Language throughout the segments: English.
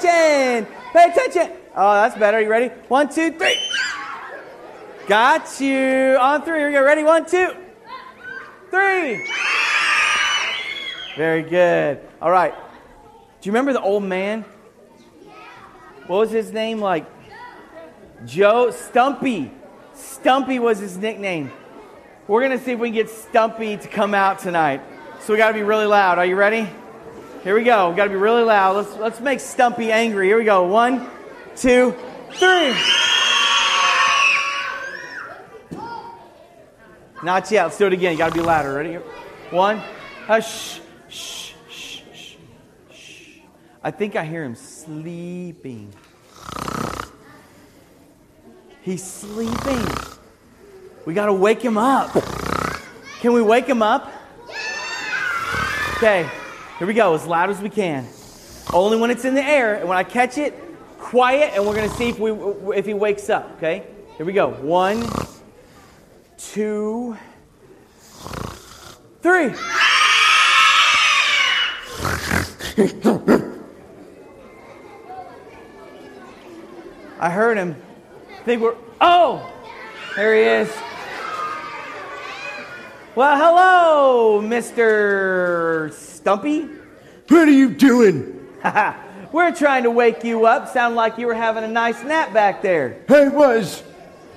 attention. Pay attention. Oh, that's better. You ready? One, two, three. Got you. On three. Here we go. Ready? One, two, three. Very good. All right. Do you remember the old man? What was his name? Like Joe Stumpy. Stumpy was his nickname. We're going to see if we can get Stumpy to come out tonight. So we got to be really loud. Are you ready? Here we go. We got to be really loud. Let's let's make Stumpy angry. Here we go. One, two, three. Not yet. Let's do it again. You got to be louder. Ready? One. Uh, Hush. Shh. Shh. Shh. Shh. I think I hear him sleeping. He's sleeping. We got to wake him up. Can we wake him up? Okay. Here we go. As loud as we can. Only when it's in the air. And when I catch it, quiet. And we're to see if, we, if he wakes up. Okay? Here we go. One, two, three. I heard him. I think we're. Oh! There he is. Well, hello, Mr. Stumpy. What are you doing? We're trying to wake you up. Sound like you were having a nice nap back there. I was.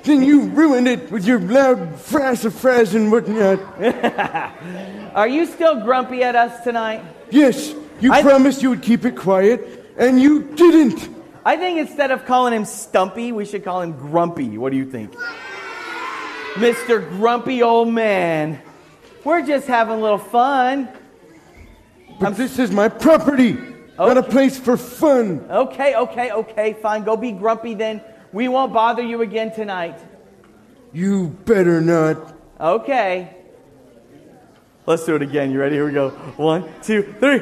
Then you ruined it with your loud frassafras and whatnot. Are you still grumpy at us tonight? Yes, you I- promised you would keep it quiet, and you didn't. I think instead of calling him Stumpy, we should call him Grumpy. What do you think? Mr. Grumpy Old Man. We're just having a little fun. But this is my property, not a place for fun. Okay, okay, okay, fine. Go be grumpy then. We won't bother you again tonight. You better not. Okay. Let's do it again. You ready? Here we go. One, two, three.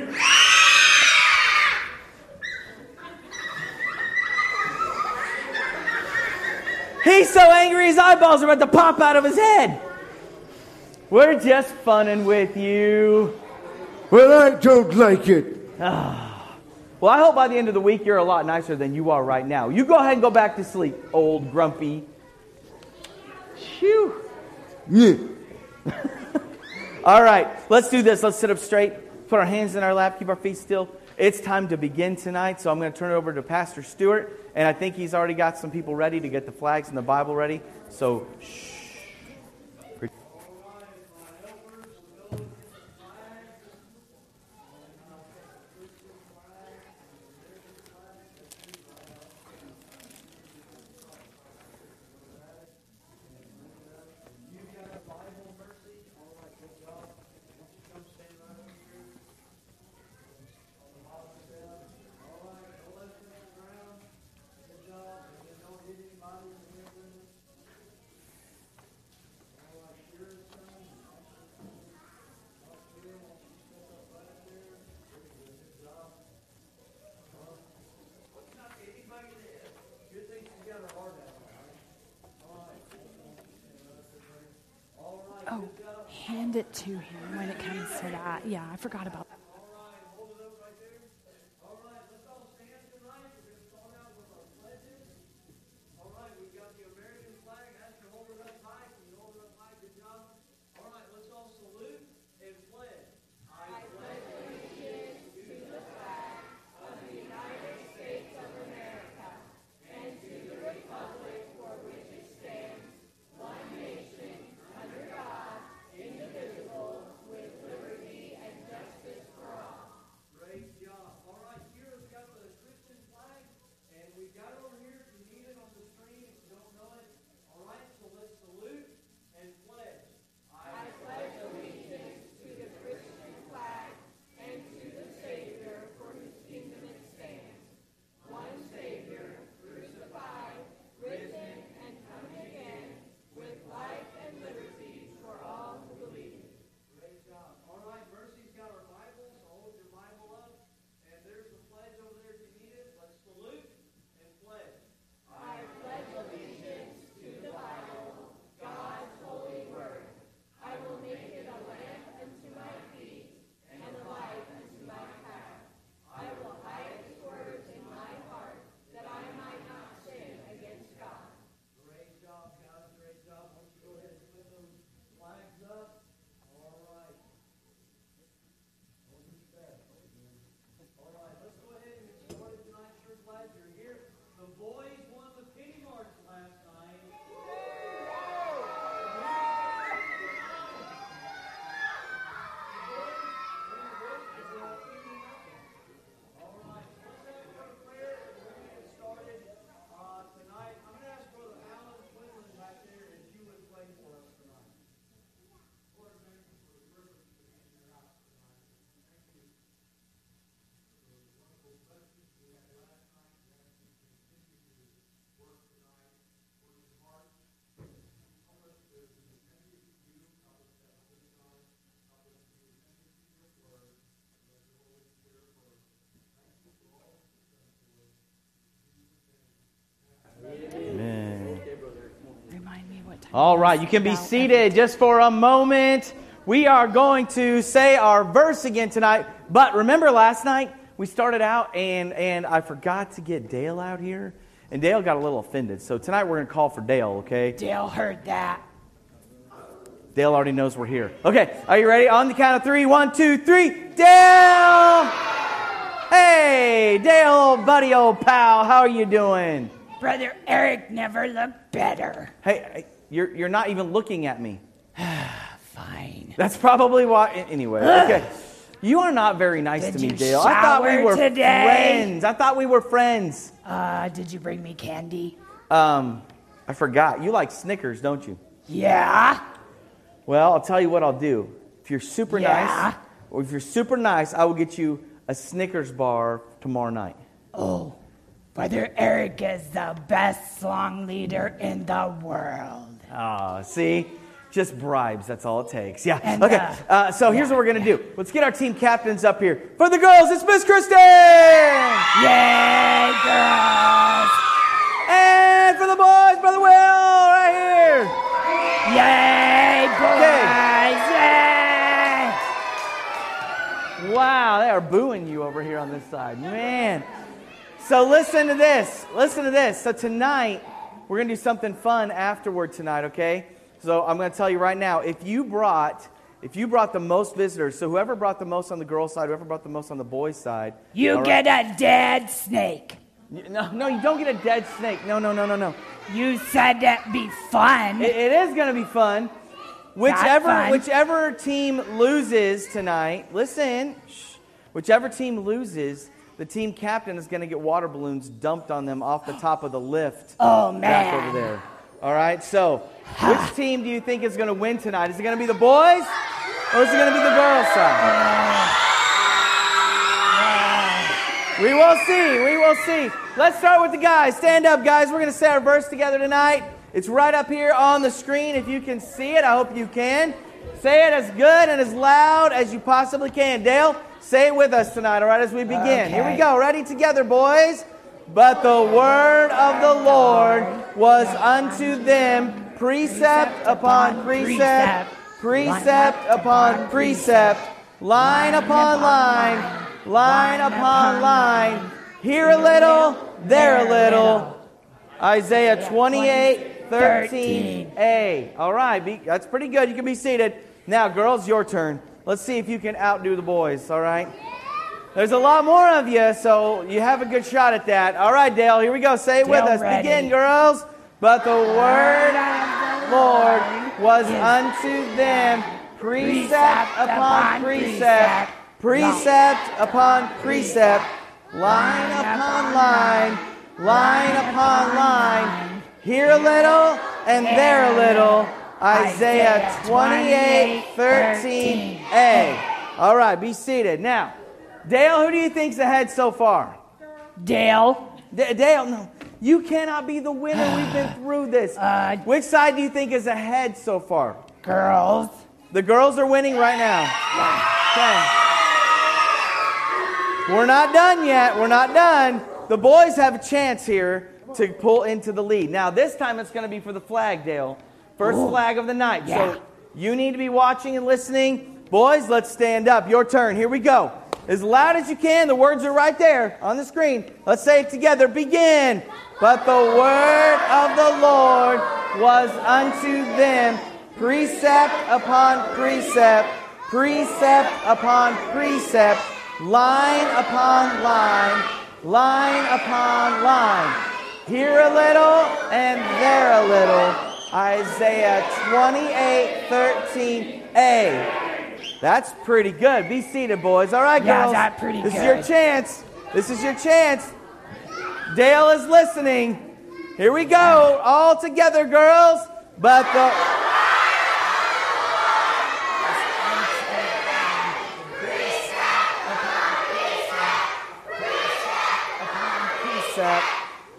He's so angry his eyeballs are about to pop out of his head. We're just funning with you. Well, I don't like it. Well, I hope by the end of the week you're a lot nicer than you are right now. You go ahead and go back to sleep, old grumpy. Phew. Yeah. All right, let's do this. Let's sit up straight, put our hands in our lap, keep our feet still. It's time to begin tonight, so I'm going to turn it over to Pastor Stewart, and I think he's already got some people ready to get the flags and the Bible ready. So, shh. Hand it to him when it comes to that. Yeah, I forgot about All right, you can be seated just for a moment. We are going to say our verse again tonight. But remember last night we started out and and I forgot to get Dale out here, and Dale got a little offended. So tonight we're going to call for Dale. Okay, Dale heard that. Dale already knows we're here. Okay, are you ready? On the count of three, one, two, three. Dale. Hey, Dale, old buddy, old pal, how are you doing? Brother Eric never looked better. Hey, hey, you're you're not even looking at me. Fine. That's probably why. Anyway, okay. You are not very nice Did to me, Dale. I thought we were today? friends. I thought we were friends. Uh, did you bring me candy? Um, I forgot. You like Snickers, don't you? Yeah. Well, I'll tell you what I'll do. If you're super Yeah. nice, or if you're super nice, I will get you a Snickers bar tomorrow night. Oh, Brother Eric is the best song leader in the world. Ah, see? Just bribes. That's all it takes. Yeah. And, okay. uh, Uh, so here's yeah, what we're going to do. Let's get our team captains up here. For the girls, it's Miss Kristen! Yay, girls! And for the boys, Brother Will, right here. Yay, boys! Yay! Wow, they are booing you over here on this side. Man. So listen to this. Listen to this. So tonight, we're going to do something fun afterward tonight, okay? So I'm going to tell you right now, if you brought if you brought the most visitors, so whoever brought the most on the girls' side, whoever brought the most on the boys' side, You right? get a dead snake. No, no, you don't get a dead snake. No, no, no, no, no. You said that'd be fun. It, it is going to be fun. Whichever fun. whichever team loses tonight, listen. Shh, whichever team loses, the team captain is going to get water balloons dumped on them off the top of the lift. Oh, back man. over there. All right. So, which team do you think is going to win tonight? Is it going to be the boys, or is it going to be the girls' side? We will see. We will see. Let's start with the guys. Stand up, guys. We're going to say our verse together tonight. It's right up here on the screen. If you can see it, I hope you can. Say it as good and as loud as you possibly can. Dale, say it with us tonight, all right, as we begin. Here we go. Ready together, boys. But the word of the Lord was unto them precept upon precept, precept upon precept, line upon line, line upon line. Here a little, there a little. Isaiah 28, 13a. All right, be, that's pretty good. You can be seated. Now, girls, your turn. Let's see if you can outdo the boys, all right? There's a lot more of you, so you have a good shot at that. All right, Dale, here we go. Say it with us. ready. Begin, girls. But the word of the Lord was unto them precept upon precept, precept upon precept, line upon line, line upon line, here a little and there a little. Isaiah 28, 13a. All right, be seated. Now, Dale, who do you think's ahead so far? Dale, D- Dale, no. You cannot be the winner. We've been through this. Uh, Which side do you think is ahead so far? girls. The girls are winning right now. Okay. We're not done yet. We're not done. The boys have a chance here to pull into the lead. Now, this time it's going to be for the flag, Dale. First flag of the night. Yeah. So you need to be watching and listening. Boys, let's stand up. Your turn. Here we go. As loud as you can. The words are right there on the screen. Let's say it together. Begin. But the word of the Lord was unto them precept upon precept, precept upon precept, line upon line, line upon line. Here a little and there a little. Isaiah 28 13a. That's pretty good. Be seated, boys. All right, Yeah, girls. that's pretty this is your chance. This is your chance. Dale is listening. Here we go. All together, girls. But the.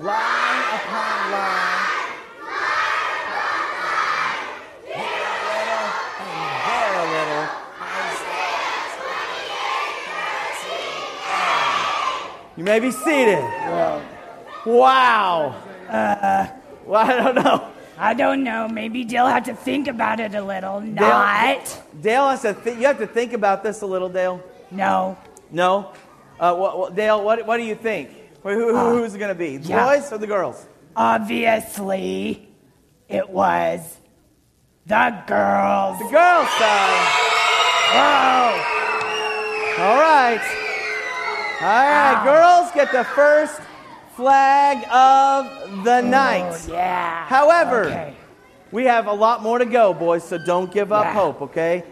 Line upon line. Here a little there a little. You may be seated. Wow. Uh, well, I don't know. I don't know. Maybe Dale had to think about it a little. Not. Dale has to. Th- you have to think about this a little, Dale. No. No. Uh, what, what, Dale, what, what do you think? Who, who, who- who's it going to be? The yeah. boys or the girls? Obviously, it was the girls. The girls' side. Whoa. All right. All right. Girls get the first flag of the oh, night. Oh, yeah. However, Okay. we have a lot more to go, boys, so don't give up Yeah. hope, okay?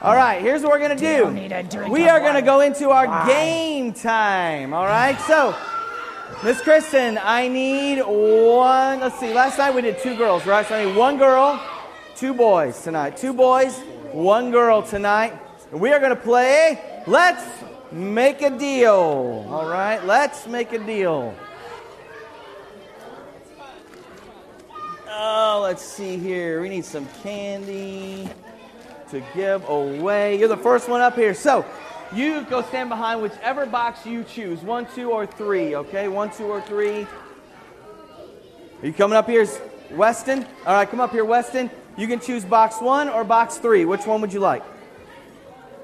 All right, here's what we're going to do. Don't need a drink We are going to go into our Why? game time, all right? So, Miss Kristen, I need one. Let's see, last night we did two girls, right? So I need one girl, two boys tonight. Two boys, one girl tonight. And we are going to play Let's Make a Deal, all right? Let's make a deal. Oh, let's see here. We need some candy to give away. You're the first one up here. So you go stand behind whichever box you choose one, two, or three. Okay? One, two, or three. Are you coming up here, Weston? All right, come up here, Weston. You can choose box one or box three. Which one would you like?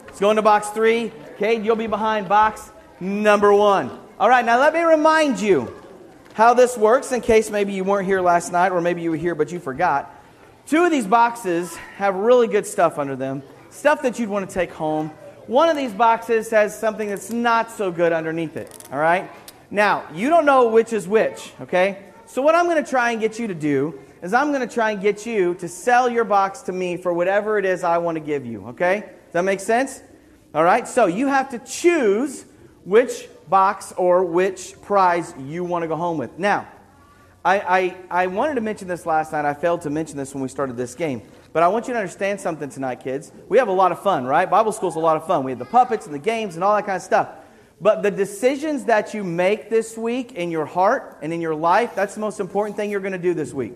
Let's go into box three. Cade, you'll be behind box number one. All right, now let me remind you how this works in case maybe you weren't here last night or maybe you were here but you forgot. Two of these boxes have really good stuff under them, stuff that you'd want to take home. One of these boxes has something that's not so good underneath it, all right? Now, you don't know which is which, okay? So, what I'm going to try and get you to do is I'm going to try and get you to sell your box to me for whatever it is I want to give you, okay? Does that make sense? All right, so you have to choose which box or which prize you want to go home with. Now, I, I, I wanted to mention this last night. I failed to mention this when we started this game. But I want you to understand something tonight, kids. We have a lot of fun, right? Bible school's a lot of fun. We have the puppets and the games and all that kind of stuff. But the decisions that you make this week in your heart and in your life, that's the most important thing you're going to do this week.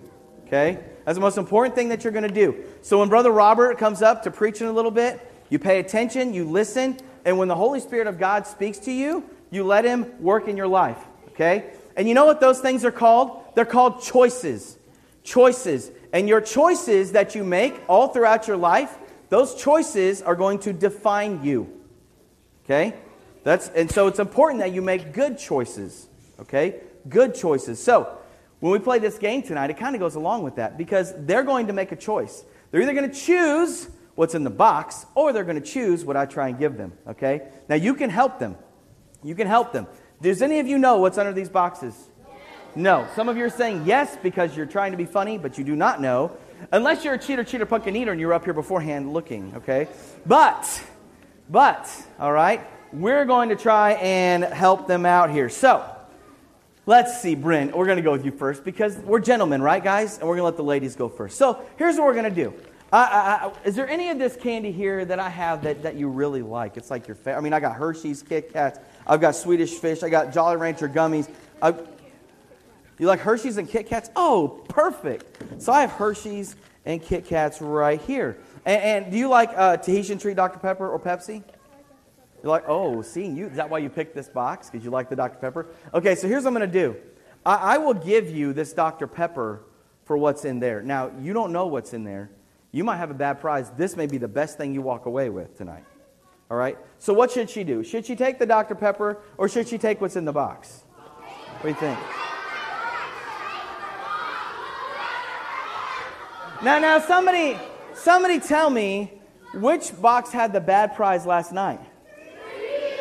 Okay? That's the most important thing that you're going to do. So when Brother Robert comes up to preach in a little bit, you pay attention, you listen, and when the Holy Spirit of God speaks to you, you let Him work in your life. Okay? And you know what those things are called? They're called choices. Choices. And your choices that you make all throughout your life, those choices are going to define you. Okay? That's, and so it's important that you make good choices. Okay? Good choices. So, when we play this game tonight, it kind of goes along with that because they're going to make a choice. They're either going to choose what's in the box or they're going to choose what I try and give them. Okay? Now, you can help them. You can help them. Does any of you know what's under these boxes? No. Some of you are saying yes because you're trying to be funny, but you do not know. Unless you're a cheater, cheater, pumpkin eater, and you're up here beforehand looking, okay? But, but, all right, we're going to try and help them out here. So, let's see, Bryn, we're going to go with you first because we're gentlemen, right, guys? And we're going to let the ladies go first. So, here's what we're going to do. Is there any of this candy here that I have that, that you really like? It's like your favorite. I mean, I got Hershey's, Kit Kats, I've got Swedish Fish, I got Jolly Rancher gummies. I, you like Hershey's and Kit Kats? Oh, perfect. So I have Hershey's and Kit Kats right here. And, and do you like uh, Tahitian Treat Dr. Pepper or Pepsi? You're like, oh, seeing you. Is that why you picked this box? Because you like the Dr. Pepper? Okay, so here's what I'm going to do I, I will give you this Dr. Pepper for what's in there. Now, you don't know what's in there. You might have a bad prize. This may be the best thing you walk away with tonight. All right? So, what should she do? Should she take the Dr. Pepper or should she take what's in the box? What do you think? Now, now, somebody, somebody tell me which box had the bad prize last night?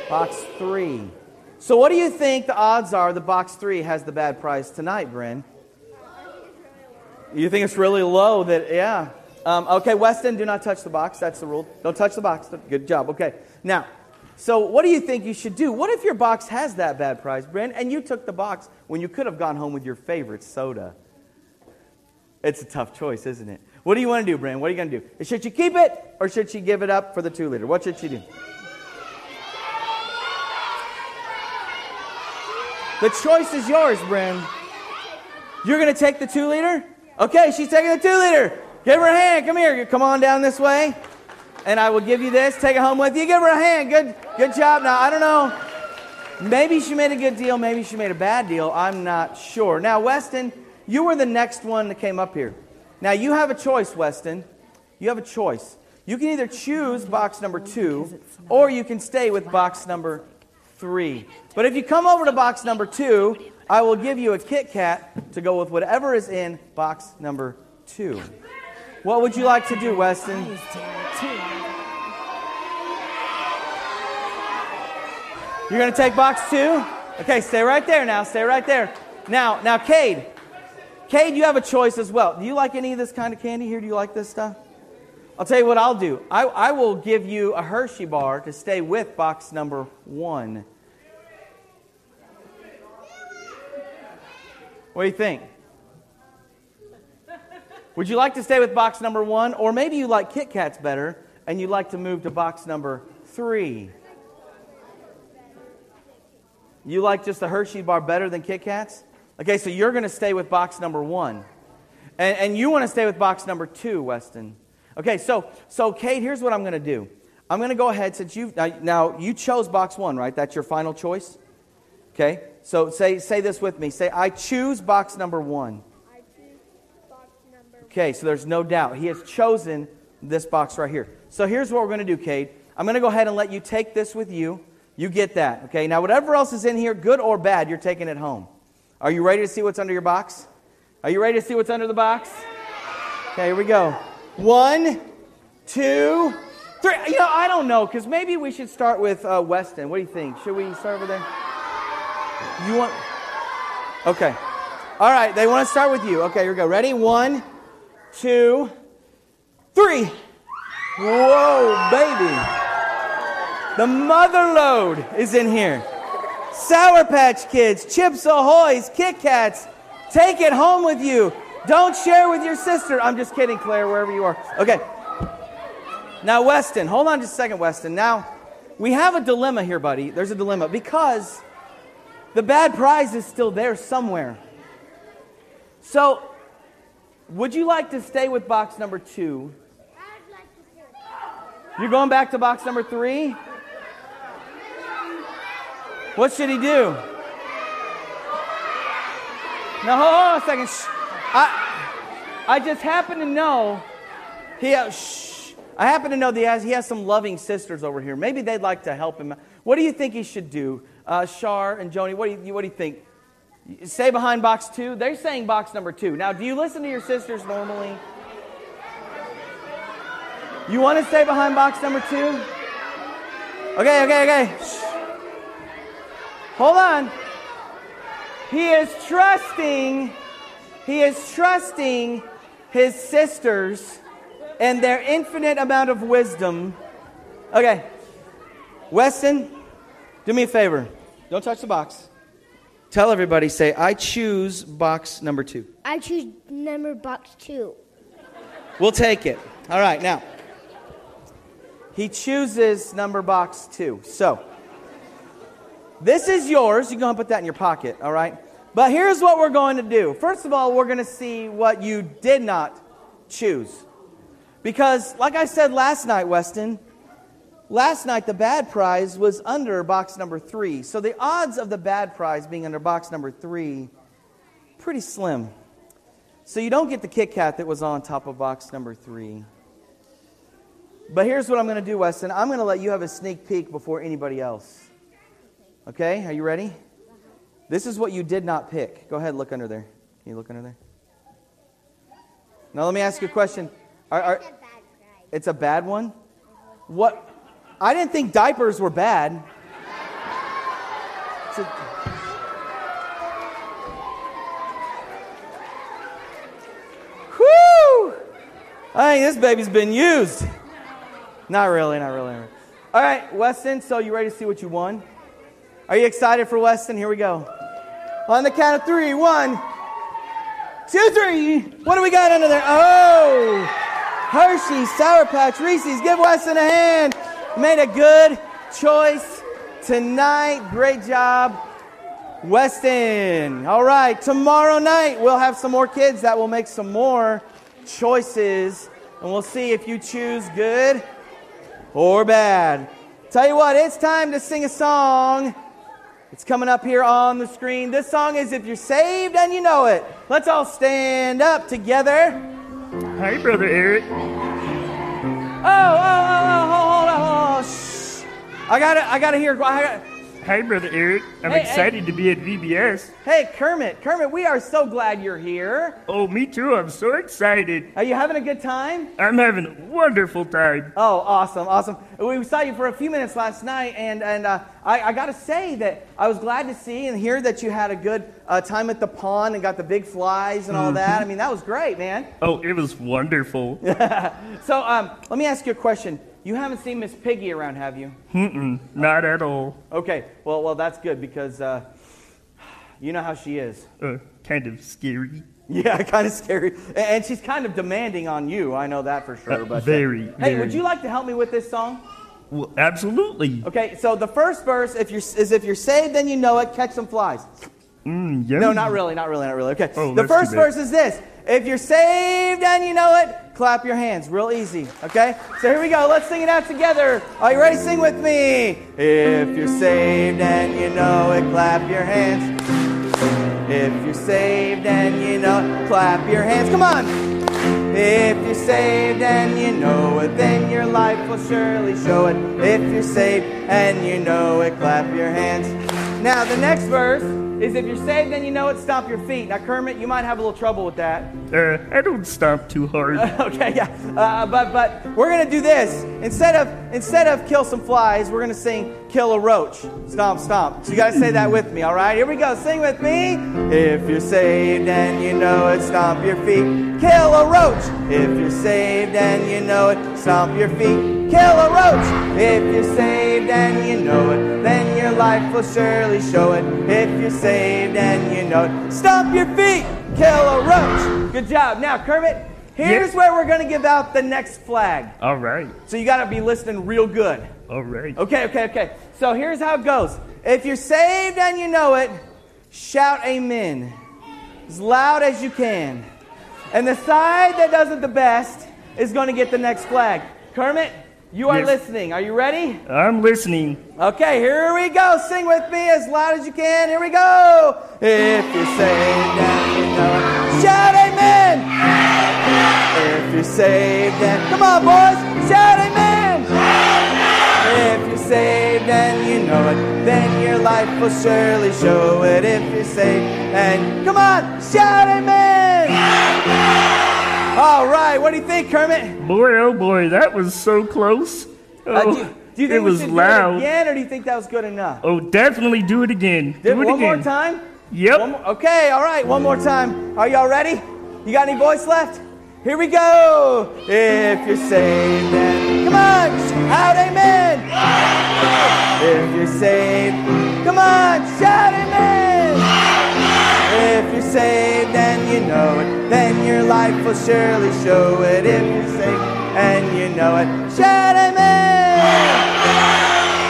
Box three. So, what do you think the odds are the box three has the bad prize tonight, Bryn? You think it's really low that, yeah. Um, okay, Weston, do not touch the box. That's the rule. Don't touch the box. Good job. Okay. Now, so what do you think you should do? What if your box has that bad prize, Bryn, and you took the box when you could have gone home with your favorite soda? It's a tough choice, isn't it? What do you want to do, Bryn? What are you going to do? Should she keep it or should she give it up for the two liter? What should she do? The choice is yours, Bryn. You're going to take the two liter? Okay, she's taking the two liter. Give her a hand. Come here. Come on down this way. And I will give you this. Take it home with you. Give her a hand. Good, good job. Now, I don't know. Maybe she made a good deal. Maybe she made a bad deal. I'm not sure. Now, Weston, you were the next one that came up here. Now, you have a choice, Weston. You have a choice. You can either choose box number two, or you can stay with box number three. But if you come over to box number two, I will give you a Kit Kat to go with whatever is in box number two. What would you like to do, Weston? You're going to take box two? Okay, stay right there now. Stay right there. Now, now, Cade. Cade, you have a choice as well. Do you like any of this kind of candy here? Do you like this stuff? I'll tell you what I'll do. I, I will give you a Hershey bar to stay with box number one. What do you think? Would you like to stay with box number one? Or maybe you like Kit Kats better and you'd like to move to box number three. You like just the Hershey bar better than Kit Kats? Okay, so you're going to stay with box number one. And, and you want to stay with box number two, Weston. Okay, so, so Cade, here's what I'm going to do. I'm going to go ahead since you now, now you chose box one, right? That's your final choice. Okay, so say say this with me. Say, I choose box number one. I choose box number Okay, so there's no doubt he has chosen this box right here. So here's what we're going to do, Cade. I'm going to go ahead and let you take this with you. You get that. Okay. Now whatever else is in here, good or bad, you're taking it home. Are you ready to see what's under your box? Are you ready to see what's under the box? Okay, here we go. One, two, three. You know, I don't know, because maybe we should start with uh, Weston. What do you think? Should we start over there? You want. Okay. All right, they want to start with you. Okay, here we go. Ready? One, two, three. Whoa, baby. The mother load is in here. Sour Patch Kids, Chips Ahoy's, Kit Kats. Take it home with you. Don't share with your sister. I'm just kidding, Claire, wherever you are. Okay. Now, Weston, hold on just a second, Weston. Now, we have a dilemma here, buddy. There's a dilemma because the bad prize is still there somewhere. So, would you like to stay with box number two? Like. You're going back to box number three? What should he do? Now, hold on a second. Shh. I, I just happen to know he. has, shh. I happen to know that he has, he has some loving sisters over here. Maybe they'd like to help him. What do you think he should do, uh, Shar and Joni? What do you what do you think? Stay behind box two. They're saying box number two. Now, do you listen to your sisters normally? You want to stay behind box number two? Okay, okay, okay. Shh. Hold on. He is trusting, he is trusting his sisters and their infinite amount of wisdom. Okay. Weston, do me a favor. Don't touch the box. Tell everybody, say, I choose box number two. I choose number box two. We'll take it. All right, now. He chooses number box two. So, this is yours. You go and put that in your pocket, all right? But here's what we're going to do. First of all, we're going to see what you did not choose. Because, like I said last night, Weston, last night the bad prize was under box number three. So the odds of the bad prize being under box number three, pretty slim. So you don't get the Kit Kat that was on top of box number three. But here's what I'm going to do, Weston. I'm going to let you have a sneak peek before anybody else. Okay, are you ready? This is what you did not pick. Go ahead, look under there. Can you look under there? Now, let me ask you a question. Are, are, it's a bad one? What? I didn't think diapers were bad. Whew! I think this baby's been used. Not really. not really. All right, Weston, so you ready to see what you won? Are you excited for Weston? Here we go. On the count of three. one, two, three. What do we got under there? Oh, Hershey's, Sour Patch, Reese's. Give Weston a hand. Made a good choice tonight. Great job, Weston. All right, tomorrow night we'll have some more kids that will make some more choices, and we'll see if you choose good or bad. Tell you what, it's time to sing a song. It's coming up here on the screen. This song is If You're Saved and You Know It. Let's all stand up together. Hi, Brother Eric. Oh, oh, oh, oh, hold on, hold on. Shh. I gotta, I gotta hear. I gotta, Hi, Brother Eric. I'm Hey, hey. excited to be at VBS. hey, Kermit, Kermit, we are so glad you're here. Oh, me too. I'm so excited. Are you having a good time? I'm having a wonderful time. Oh, awesome, awesome. We saw you for a few minutes last night, and, and uh, I, I got to say that I was glad to see and hear that you had a good uh, time at the pond and got the big flies and all that. I mean, that was great, man. Oh, it was wonderful. So um, let me ask you a question. You haven't seen Miss Piggy around, have you? Mm-mm, not at all. Okay, well, well, that's good because uh, you know how she is. Uh, kind of scary. Yeah, kind of scary, and she's kind of demanding on you. I know that for sure. Uh, But uh, very, Hey, very. would you like to help me with this song? Well, absolutely. Okay, so the first verse, if you're is if you're saved, then you know it. Catch some flies. Mm. No, not really, not really, not really. Okay. Oh, the first verse is this. If you're saved and you know it, clap your hands. Real easy. Okay? So here we go. Let's sing it out together. Are you ready? Sing with me. If you're saved and you know it, clap your hands. If you're saved and you know it, clap your hands. Come on. If you're saved and you know it, then your life will surely show it. If you're saved and you know it, clap your hands. Now, the next verse is if you're saved then you know it, stomp your feet. Now, Kermit, you might have a little trouble with that. Uh, I don't stomp too hard. okay, yeah. Uh, but but we're gonna do this instead of instead of kill some flies. We're gonna sing kill a roach. Stomp, stomp. So you gotta say that with me. All right, here we go. Sing with me. If you're saved and you know it, stomp your feet. Kill a roach. If you're saved and you know it, stomp your feet. Kill a roach. If you're saved and you know it, then your life will surely show it. If you're saved and you know it, stomp your feet. Kill a roach. Good job. Now, Kermit, here's Yes. where we're going to give out the next flag. All right. So you got to be listening real good. Oh, All right. Okay, okay, okay. So here's how it goes. If you're saved and you know it, shout amen as loud as you can. And the side that does it the best is going to get the next flag. Kermit, you are Yes. listening. Are you ready? I'm listening. Okay, here we go. Sing with me as loud as you can. Here we go. If you're saved and you know it, shout amen. If you're saved and come on, boys, shout amen. Saved and you know it, then your life will surely show it. If you're saved and come on, shout amen. All right, what do you think, Kermit? Boy, oh boy, that was so close. Uh, Oh, do, you- do you think it was loud. do it again, or do you think that was good enough? Oh, definitely do it again. Do it one again. more time? Yep. More, okay, all right, one more time. Are y'all ready? You got any voice left? Here we go. If you're saved, then come on, shout amen. If you're saved, come on, shout amen. If you're saved and you know it, then your life will surely show it. If you're saved and you know it, shout amen.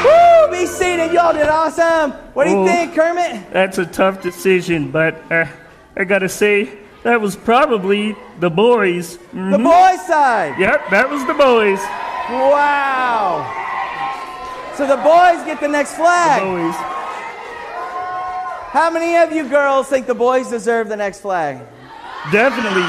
Woo! Be seated. Y'all did awesome. What do you think, Kermit? That's a tough decision, but uh, I gotta say, that was probably the boys. Mhm. The boys' side. Yep, that was the boys. Wow. So the boys get the next flag. Boys. How many of you girls think the boys deserve the next flag? Definitely.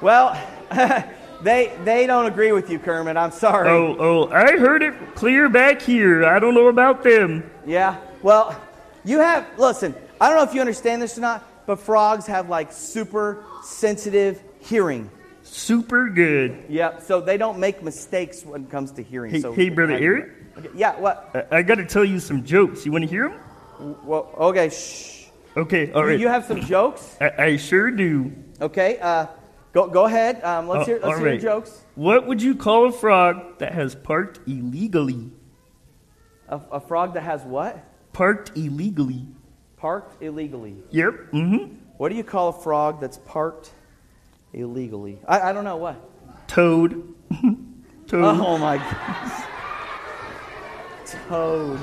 Well, they they don't agree with you, Kermit. I'm sorry. Oh, oh, I heard it clear back here. I don't know about them. Yeah. Well, you have listen, I don't know if you understand this or not, but frogs have like super sensitive hearing. Super good. Yep. So they don't make mistakes when it comes to hearing. Hey, so hey brother Eric, Okay, yeah, what? I, I got to tell you some jokes. You want to hear them? Well, okay, shh. Okay, all right. You have some jokes? I, I sure do. Okay, uh, go, go ahead. Um, let's Oh, hear, let's hear your right. jokes. What would you call a frog that has parked illegally? A, a frog that has what? Parked illegally. Parked illegally. Yep. Mm-hmm. What do you call a frog that's parked illegally? I, I don't know what. Toad. Toad. Oh my goodness. Toad.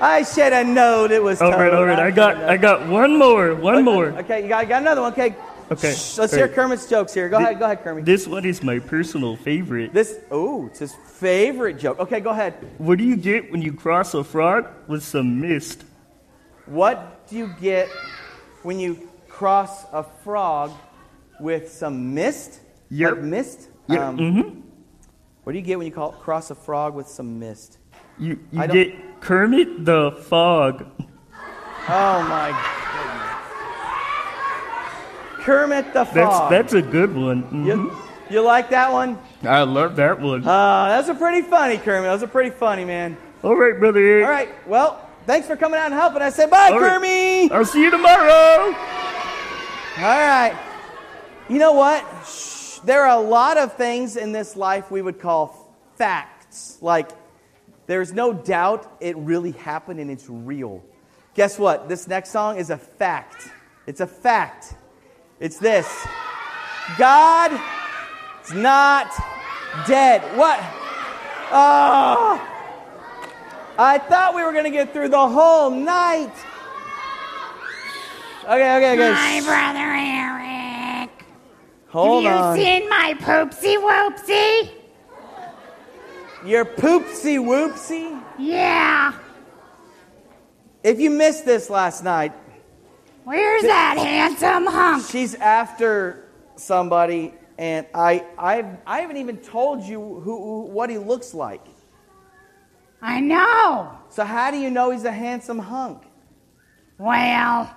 I should have known it was all toad. right, all right. I got, I got one more. One more. Okay, you got, got another one. Okay. Okay, Shh, let's hear right. Kermit's jokes here. Go ahead, go ahead, Kermit. This one is my personal favorite. This, oh, it's his favorite joke. Okay, go ahead. What do you get when you cross a frog with some mist? What do you get when you cross a frog with some mist? Yep. Like mist? Yep. Um, mm-hmm. What do you get when you call, cross a frog with some mist? You, you get Kermit the Fog. Oh my goodness. Kermit the Fog. That's that's a good one. Mhm. you, you like that one? I love that one. Uh, that's a pretty funny, Kermit. That's a pretty funny, man. All right, brother. Eric. All right, well, thanks for coming out and helping. I said bye, All right. Kermit. I'll see you tomorrow. All right. You know what? Shh. There are a lot of things in this life we would call facts. Like, there's no doubt it really happened and it's real. Guess what? This next song is a fact. It's a fact. It's this God is not dead. What? Oh. I thought we were going to get through the whole night. Okay, okay, okay. My brother Eric. Hold Have you on. seen my poopsie whoopsie? Your poopsie whoopsie. Yeah. If you missed this last night, Where's that handsome hunk? she's after somebody, and I, I, I haven't even told you who, who, what he looks like. I know. So how do you know he's a handsome hunk? Well,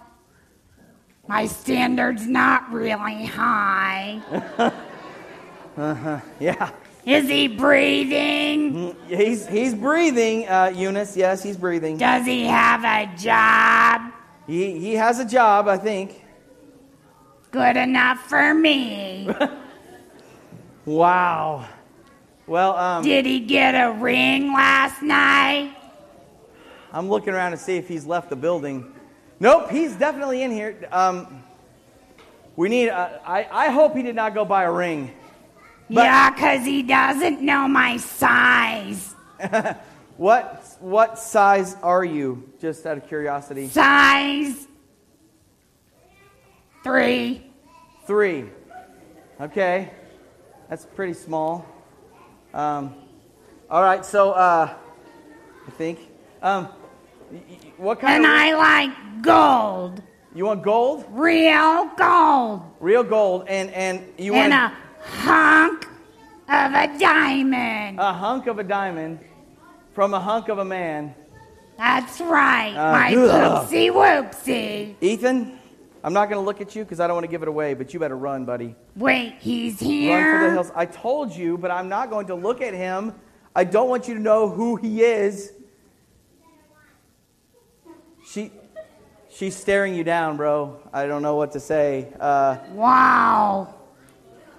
my standard's not really high. uh-huh. Yeah, Is he breathing? he's he's breathing, uh, Eunice. Yes, he's breathing. Does he have a job? He he has a job, I think. Good enough for me. Wow. Well, um, Did he get a ring last night? I'm looking around to see if he's left the building. Nope, he's definitely in here. Um, we need. Uh, I I hope he did not go buy a ring. But- Yeah, 'cause he doesn't know my size. What what size are you? Just out of curiosity. Size three. Three. Okay, that's pretty small. Um, all right, so uh, I think. Um, what kind And of? I like gold. you want gold? Real gold. Real gold, and and you and want a hunk of a diamond. a hunk of a diamond from a hunk of a man. That's right, Uh, my ugh. poopsie whoopsie. Ethan, I'm not going to look at you because I don't want to give it away, but you better run, buddy. Wait, he's here. Run for the hills. I told you, but I'm not going to look at him. I don't want you to know who he is. She, she's staring you down, bro. I don't know what to say. Uh, Wow.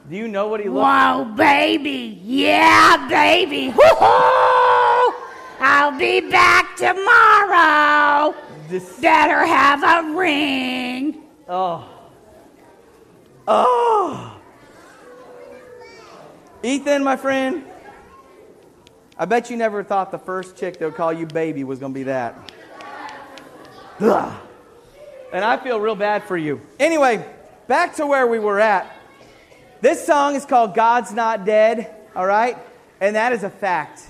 do you know what he looks? Whoa, baby. Yeah, baby. Woo-hoo! I'll be back tomorrow. This, Better have a ring. oh, oh. Ethan, my friend. I bet you never thought the first chick that would call you baby was going to be that. Ugh. And I feel real bad for you. Anyway, back to where we were at. This song is called God's Not Dead, all right? And that is a fact.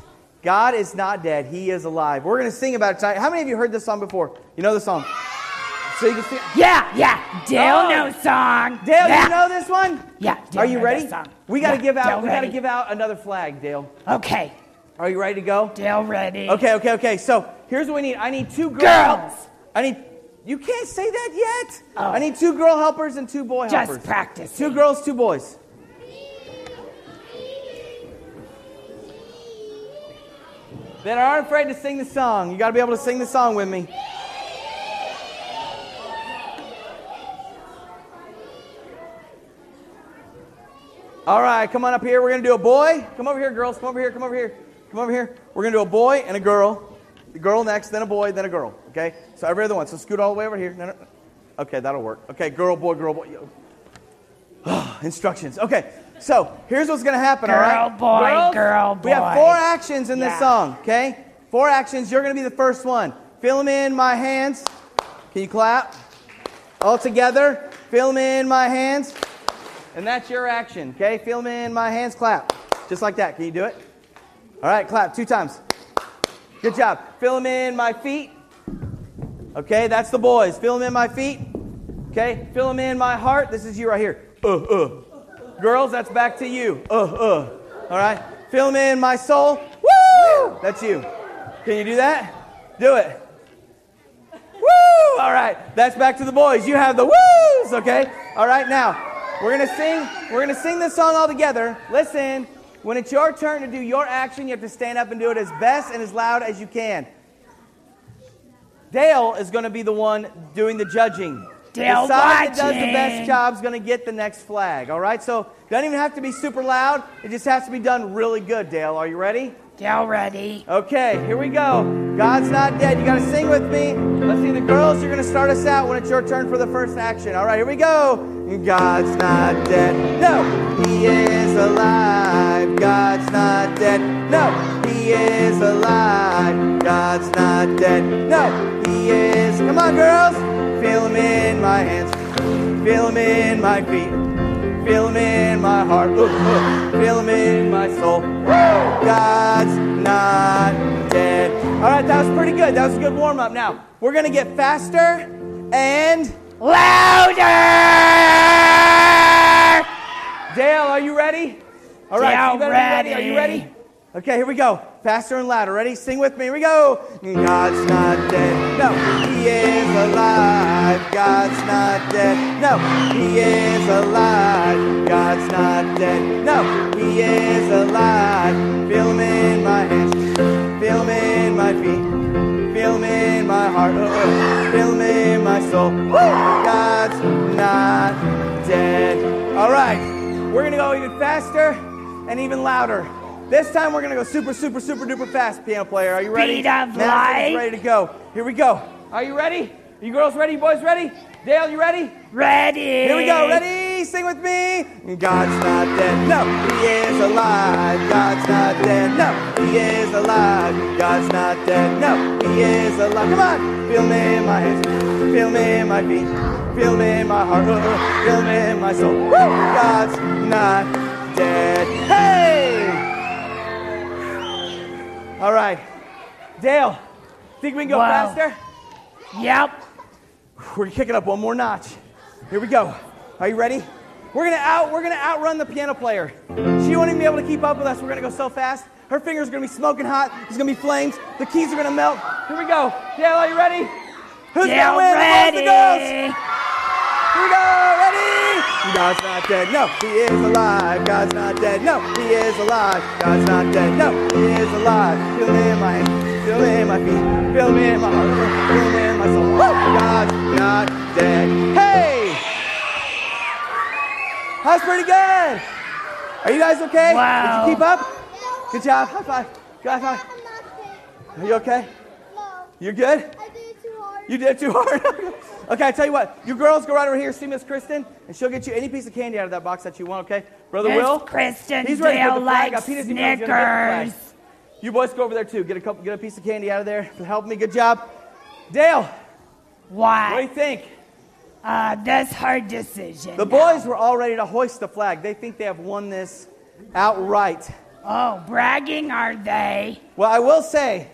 God is not dead, He is alive. We're going to sing about it tonight. How many of you heard this song before? You know the song? So you can sing. Yeah, yeah. Dale Oh. knows song. Dale, yeah. you know this one? Yeah. Dale Are you ready? song. We got to Yeah, give out. Dale We got to give out another flag, Dale. Okay. Are you ready to go? Dale ready. Okay, okay, okay. So here's what we need. I need two girl Girls. I need. You can't say that yet. Oh. I need two girl helpers and two boy Just helpers. Just practice. Two girls, two boys. that aren't afraid to sing the song. You got to be able to sing the song with me. All right, come on up here. We're going to do a boy. Come over here, girls. Come over here. Come over here. Come over here. We're going to do a boy and a girl. The girl next, then a boy, then a girl. Okay? So every other one. So scoot all the way over here. No, no. Okay, that'll work. Okay, girl, boy, girl, boy. Instructions. Okay, so here's what's going to happen, all right? Girl, boy, Girls, girl, boy. We have four actions in this Yeah. song, okay? Four actions. You're going to be the first one. Feel them in my hands. Can you clap? All together. Feel them in my hands. And that's your action, okay? Feel them in my hands. Clap. Just like that. Can you do it? All right, clap two times. Good job. Feel them in my feet. Okay, that's the boys. Feel them in my feet. Okay, feel them in my heart. This is you right here. Uh, uh. Girls, that's back to you. Uh, uh. All right. Feel them in my soul. Woo! That's you. Can you do that? Do it. Woo! All right. That's back to the boys. You have the woos, okay? All right, now, we're to sing we're to sing this song all together. Listen. When it's your turn to do your action, you have to stand up and do it as best and as loud as you can. Dale is going to be the one doing the judging. Dale the side that does the best job is going to get the next flag. All right, so doesn't even have to be super loud. It just has to be done really good. Dale, are you ready? Dale ready. Okay, here we go. God's not dead. You got to sing with me. Let's see the girls. You're going to start us out when it's your turn for the first action. All right, here we go. God's not dead. No, He is alive. God's not dead. No, He is alive. God's not dead. No, He is. Come on, girls. Feel Him in my hands. Feel Him in my feet. Feel him in my heart. Ooh, ooh. Feel him in my soul. God's not dead. All right, that was pretty good. That was a good warm up. Now, we're going to get faster and. Louder! Dale, are you ready? All right, Dale, you ready. Are you ready. Okay, here we go. Faster and louder. Ready? Sing with me. Here we go. God's not dead. No, He is alive. God's not dead. No, He is alive. God's not dead. No, He is alive. Feel Him in my hands. Feel Him in my feet. Feel Him in my heart. Oh. Feel Him in my soul. God's not dead. All right, we're gonna go even faster and even louder. This time we're gonna go super, super, super duper fast, piano player. Are you ready? Speed of light. ready to go. Here we go. Are you ready? You girls ready? Boys ready? Dale, you ready? Ready. Here we go. Ready? Sing with me. God's not dead. No, He is alive. God's not dead. No, He is alive. God's not dead. No, He is alive. Come on. Feel me in my hands. Feel me in my feet. Feel me in my heart. Feel me in my soul. Woo! God's not dead. Hey! All right. Dale, think we can go Wow. faster? Yep. We're kicking up one more notch. Here we go. Are you ready? We're gonna out. We're gonna outrun the piano player. She won't even be able to keep up with us. We're gonna go so fast. Her fingers are gonna be smoking hot. There's gonna be flames. The keys are gonna melt. Here we go. Dale, are you ready? Who's Dale gonna win? Boys, the girls? ready. Here we go. Ready? God's not dead. No, He is alive. God's not dead. No, He is alive. God's not dead. No, He is alive. Feel me in my hands. Feel me in my feet. Feel me in my heart. Feel me in my soul. Woo! God's not dead. Hey! That's pretty good. Are you guys okay? Wow. Did you keep up? Good job. High five. Good high five. I'm not dead. Are you okay? No, You're good? I did it too hard. You did too hard. okay, I tell you what. You girls go right over here, see Miss Kristen, and she'll get you any piece of candy out of that box that you want. Okay, brother Will? Miss Will. Kristen He's ready to put Dale the flag likes up. He doesn't even know he's gonna get the flag. Snickers. You boys go over there too. Get a couple, get a piece of candy out of there for helping me. Good job, Dale. What do you think? Uh, that's hard decision. The boys were all ready to hoist the flag. They think they have won this outright. Oh, bragging are they? Well, I will say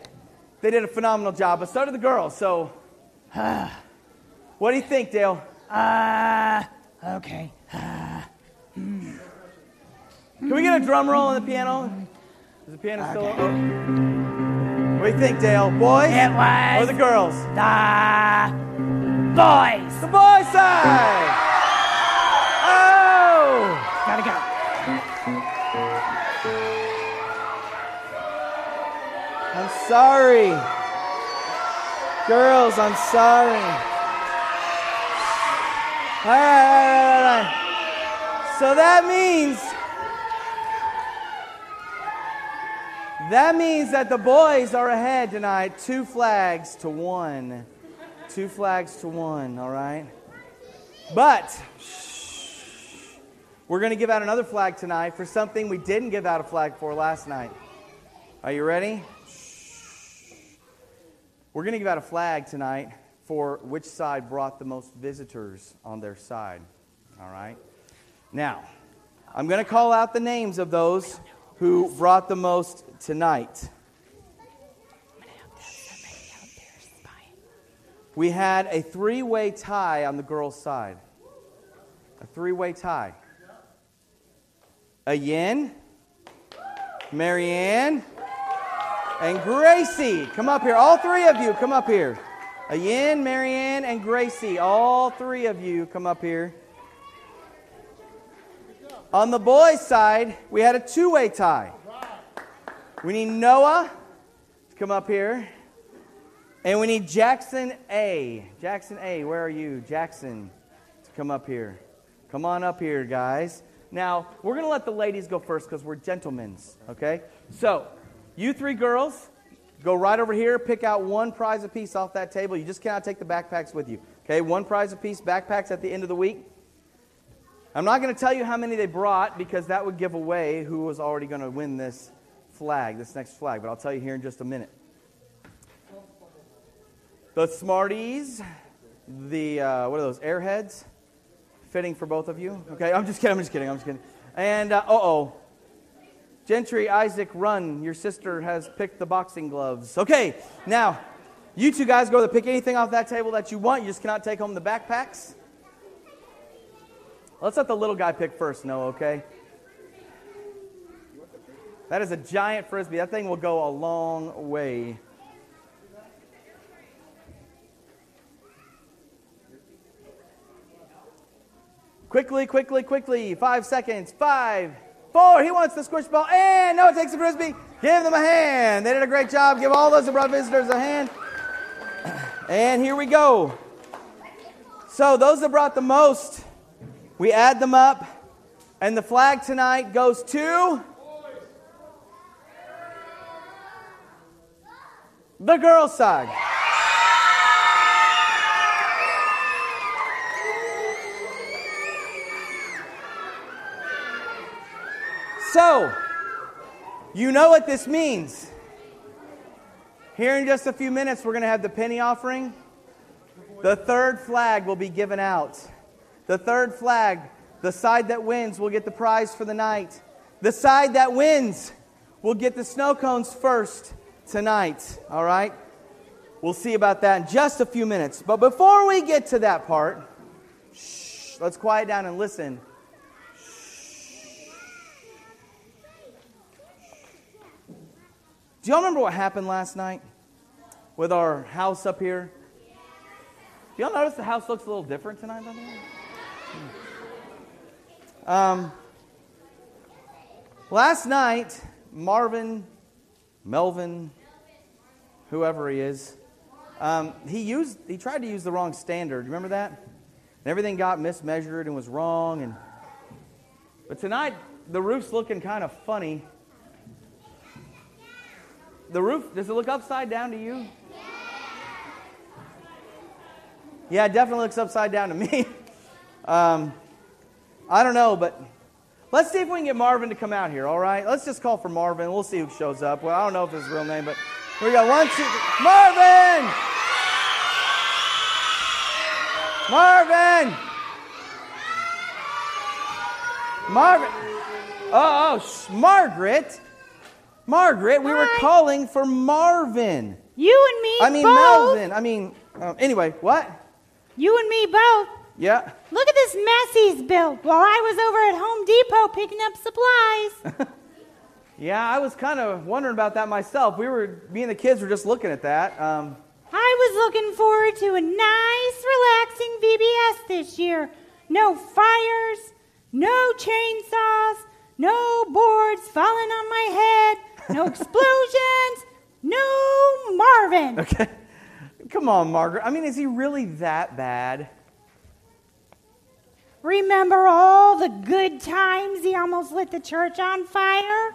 they did a phenomenal job, but so did the girls. So, what do you think, Dale? Uh, okay. Can we get a drum roll on the piano? Is the piano still Okay. up? What do you think, Dale? Boys It was or the girls? the boys. The boys side. Oh! Gotta go. I'm sorry. Girls, I'm sorry. All right, all right, all right. So that means that means that the boys are ahead tonight, two flags to one. Two flags to one, all right? But we're going to give out another flag tonight for something we didn't give out a flag for last night. Are you ready? We're going to give out a flag tonight for which side brought the most visitors on their side. All right? Now, I'm going to call out the names of those who brought the most tonight. We had a three way tie on the girls' side. A three way tie. A Yin, Marianne, and Gracie. Come up here. All three of you, come up here. A Marianne, and Gracie. All three of you, come up here. On the boys' side, we had a two way tie. We need Noah to come up here. And we need Jackson A. Jackson A, where are you? Jackson, to come up here. Come on up here, guys. Now, we're going to let the ladies go first because we're gentlemen, okay? So, you three girls, go right over here, pick out one prize a piece off that table. You just cannot take the backpacks with you, okay? One prize a piece, backpacks at the end of the week. I'm not going to tell you how many they brought because that would give away who was already going to win this flag, this next flag, but I'll tell you here in just a minute. The Smarties, the, uh, what are those, Airheads? Fitting for both of you? Okay, I'm just kidding, I'm just kidding, I'm just kidding. And, uh oh. Gentry, Isaac, run. Your sister has picked the boxing gloves. Okay, now, you two guys go to pick anything off that table that you want. You just cannot take home the backpacks. Let's let the little guy pick first, Noah, okay? That is a giant frisbee. That thing will go a long way. Quickly, quickly, quickly. Five seconds. Five, four. He wants the squish ball. And Noah takes the frisbee. Give them a hand. They did a great job. Give all those who brought visitors a hand. And here we go. So, those that brought the most, we add them up. And the flag tonight goes to the girls' side. So, you know what this means. Here in just a few minutes, we're going to have the penny offering. The third flag will be given out. The third flag, the side that wins, will get the prize for the night. The side that wins will get the snow cones first tonight. All right? We'll see about that in just a few minutes. But before we get to that part, shh, let's quiet down and listen. Do y'all remember what happened last night with our house up here? Do y'all notice the house looks a little different tonight? Um, last night, Marvin, Melvin, whoever he is, um, he used he tried to use the wrong standard. Remember that? And everything got mismeasured and was wrong. And but tonight the roof's looking kind of funny. The roof does it look upside down to you? Yeah, it definitely looks upside down to me. Um, I don't know, but let's see if we can get Marvin to come out here, all right? Let's just call for Marvin. We'll see who shows up. Well, I don't know if it's his real name, but here we go. One, two, three. Marvin! Marvin! Marvin! Oh, oh, Margaret! Margaret, we were calling for Marvin. You and me I mean, both. Melvin. I mean, um, anyway, what? You and me both. Yeah. Look at this mess he's built while I was over at Home Depot picking up supplies. Yeah, I was kind of wondering about that myself. We were, me and the kids were just looking at that. Um, I was looking forward to a nice, relaxing VBS this year. No fires, no chainsaws, no boards falling on my head, no explosions, No Marvin. Okay. Come on, Margaret. I mean, is he really that bad? Remember all the good times he almost lit the church on fire?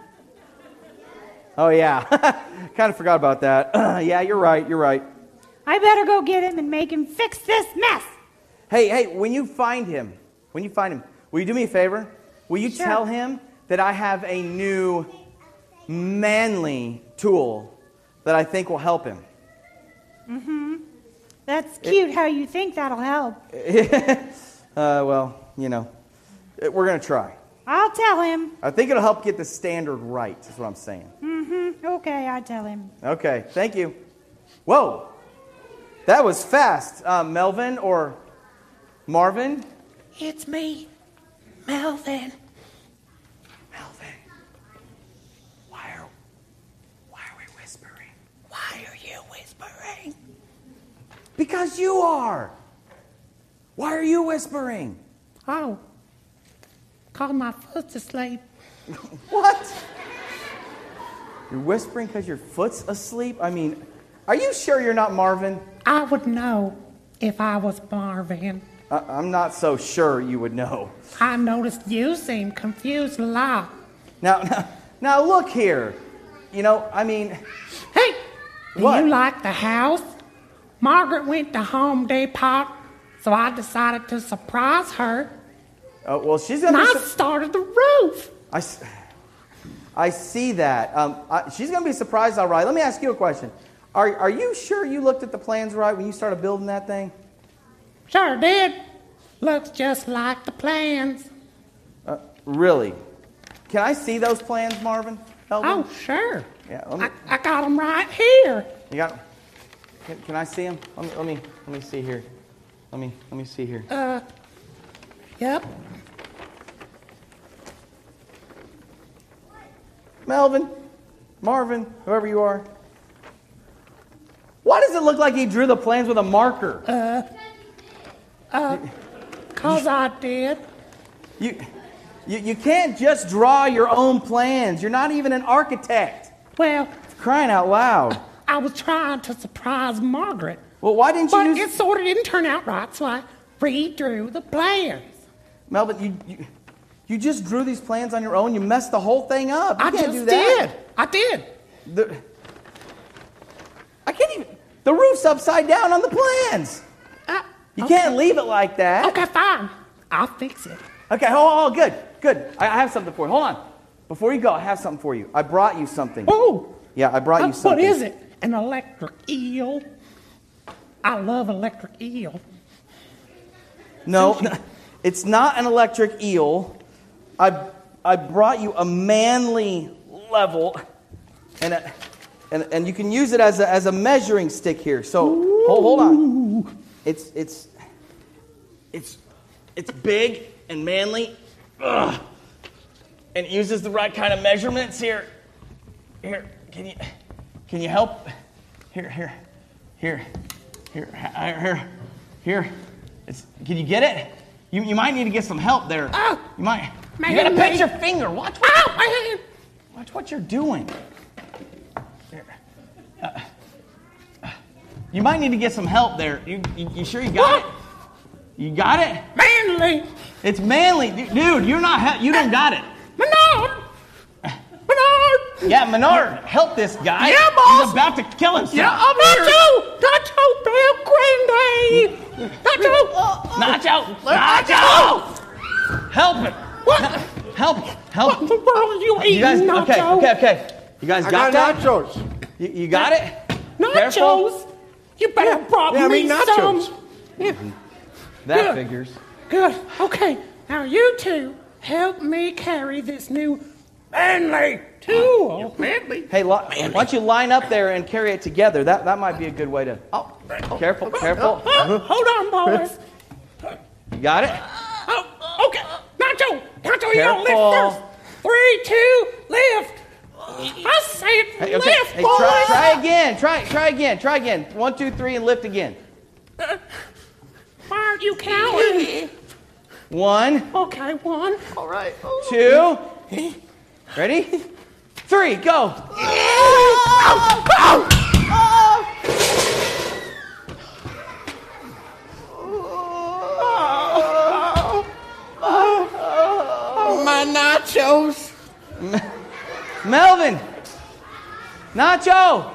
Oh, yeah. kind of forgot about that. yeah, you're right. You're right. I better go get him and make him fix this mess. Hey, hey, when you find him, when you find him, will you do me a favor? Will you Sure. tell him that I have a new manly tool that I think will help him? Mhm. That's cute how you think that'll help. Uh, well, you know, eh, we're going to try. I'll tell him. I think it'll help get the standard right, is what I'm saying. Mm-hmm. Okay, I tell him. Okay, thank you. Whoa, that was fast. Uh, Melvin or Marvin? It's me, Melvin. Melvin, why are, why are we whispering? Why are you whispering? Because you are. Why are you whispering? Oh, call my foot's asleep. What? You're whispering because your foot's asleep? I mean, are you sure you're not Marvin? I would know if I was Marvin. I- I'm not so sure you would know. I noticed you seem confused a lot. Now, now, now look here. You know, I mean, Hey, do What? you like the house? Margaret went to Home Depot, so I decided to surprise her. uh, well, she's gonna. I su- started the roof. I, I see that. Um, I, she's gonna be surprised, all right. Let me ask you a question. Are, are you sure you looked at the plans right when you started building that thing? Sure did. Looks just like the plans. Uh, really? Can I see those plans, Marvin? Oh, sure. Yeah, me- I, I got them right here. You got? Can, can I see him? Let me, let me let me see here. Let me let me see here. Uh, yep. Melvin, Marvin, whoever you are. Why does it look like he drew the plans with a marker? Uh, uh, Cause I did. you, you you can't just draw your own plans. You're not even an architect. Well, Crying out loud. I was trying to surprise Margaret, Well, why didn't you but use it sort of didn't turn out right, so I redrew the plans. Melvin? You, you you just drew these plans on your own. You messed the whole thing up. You I can't just do that. did. I did. The, I can't even. The roof's upside down on the plans. Uh, You okay. can't leave it like that. Okay, fine. I'll fix it. Okay, oh, oh, good, good. I, I have something for you. Hold on. Before you go, I have something for you. I brought you something. Oh, Yeah, I brought uh, you something. what is it? An electric eel? I love electric eel. No, it's not an electric eel. I, I brought you a manly level, and, a, and, and you can use it as a, as a measuring stick here. So hold, hold on. It's, it's, it's, it's big and manly, Ugh. and it uses the right kind of measurements here. Here, can you, can you help? Here, here, here, here, here, here, here. It's, can you get it? You, you might need to get some help there. Ah, you might. my you gotta pinch your finger. Watch what, Ow, my hand! watch what you're doing. Uh, uh, you might need to get some help there. You, you, you sure you got What? it? You got it? Manly! It's manly, dude. You're not. You don't got it. Menard! Menard! Yeah, Menard, help this guy. Yeah, boss. He's about to kill himself. Yeah, I'm Nacho! Nacho Bell Grande! Nacho! Nacho! Nacho! Help him! What? Help! Him! Help! What in the world are you eating, You guys, Nacho? okay, okay, okay. You guys I got, got that? nachos. You, you got it? Nachos? Careful. You better have brought Yeah, I mean nachos. some. Yeah, That Good. figures. good. Okay, now you two help me carry this new manly tool. Oh, Manly? Hey, li- why don't you line up there and carry it together? That that might be a good way to. Oh, careful, careful. Uh, hold on, boys. You got it? Oh, okay. Nacho, Nacho, you don't lift first. Three, two, lift. I said Hey, lift, okay. Hey, boys. try, try again. Try, try again. Try again. One, two, three, and lift again. Uh, why aren't you counting? One, Okay, one. All right. two. Ready? Three. Go. My nachos. Melvin! Nacho!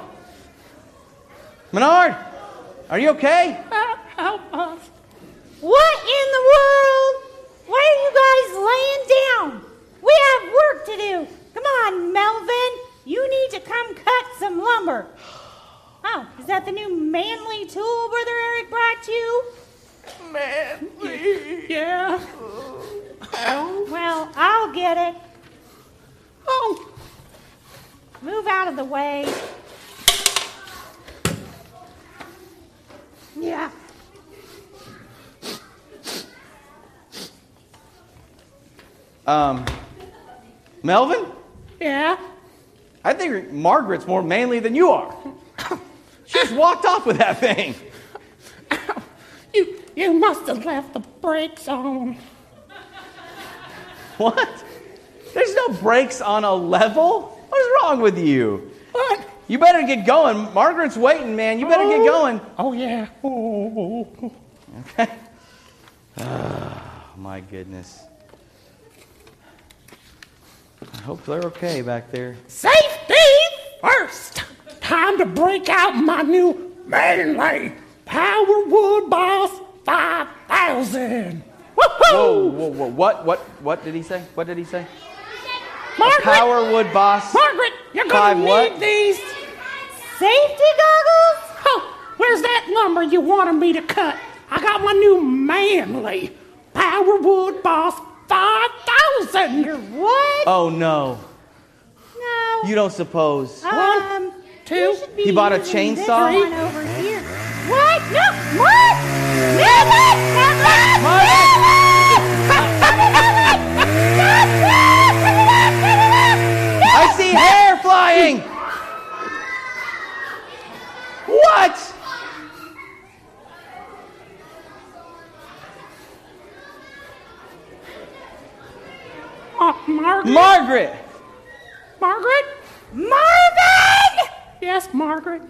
Menard! Are you okay? Help us. What in the world? Why are you guys laying down? We have work to do. Come on, Melvin. You need to come cut some lumber. Oh, is that the new manly tool Brother Eric brought you? Manly. Yeah. Ow. Well, I'll get it. Oh. Move out of the way. Yeah. Um, Melvin? Yeah. I think Margaret's more manly than you are. She just walked off with that thing. You you must have left the brakes on. What? There's no brakes on a level? What is wrong with you? What? You better get going. Margaret's waiting, man. You better get oh. going. Oh yeah. Oh. Oh, my goodness. I hope they're okay back there. Safety first. Time to break out my new Manly Powerwood Boss 5000. Whoa, Woohoo! whoa, whoa. What, what, what did he say? What did he say? Margaret, Powerwood Boss. Margaret, you're gonna need what? these. Safety goggles? Oh, where's that lumber you wanted me to cut? I got my new Manly Powerwood Boss 5000. What? Oh, no. No. You don't suppose. um, two. you He bought a using this chainsaw? one over here. What? No. What? Melvin! Melvin! I see hair flying! What? Uh, Margaret. Margaret! Margaret. Marvin! Yes, Margaret.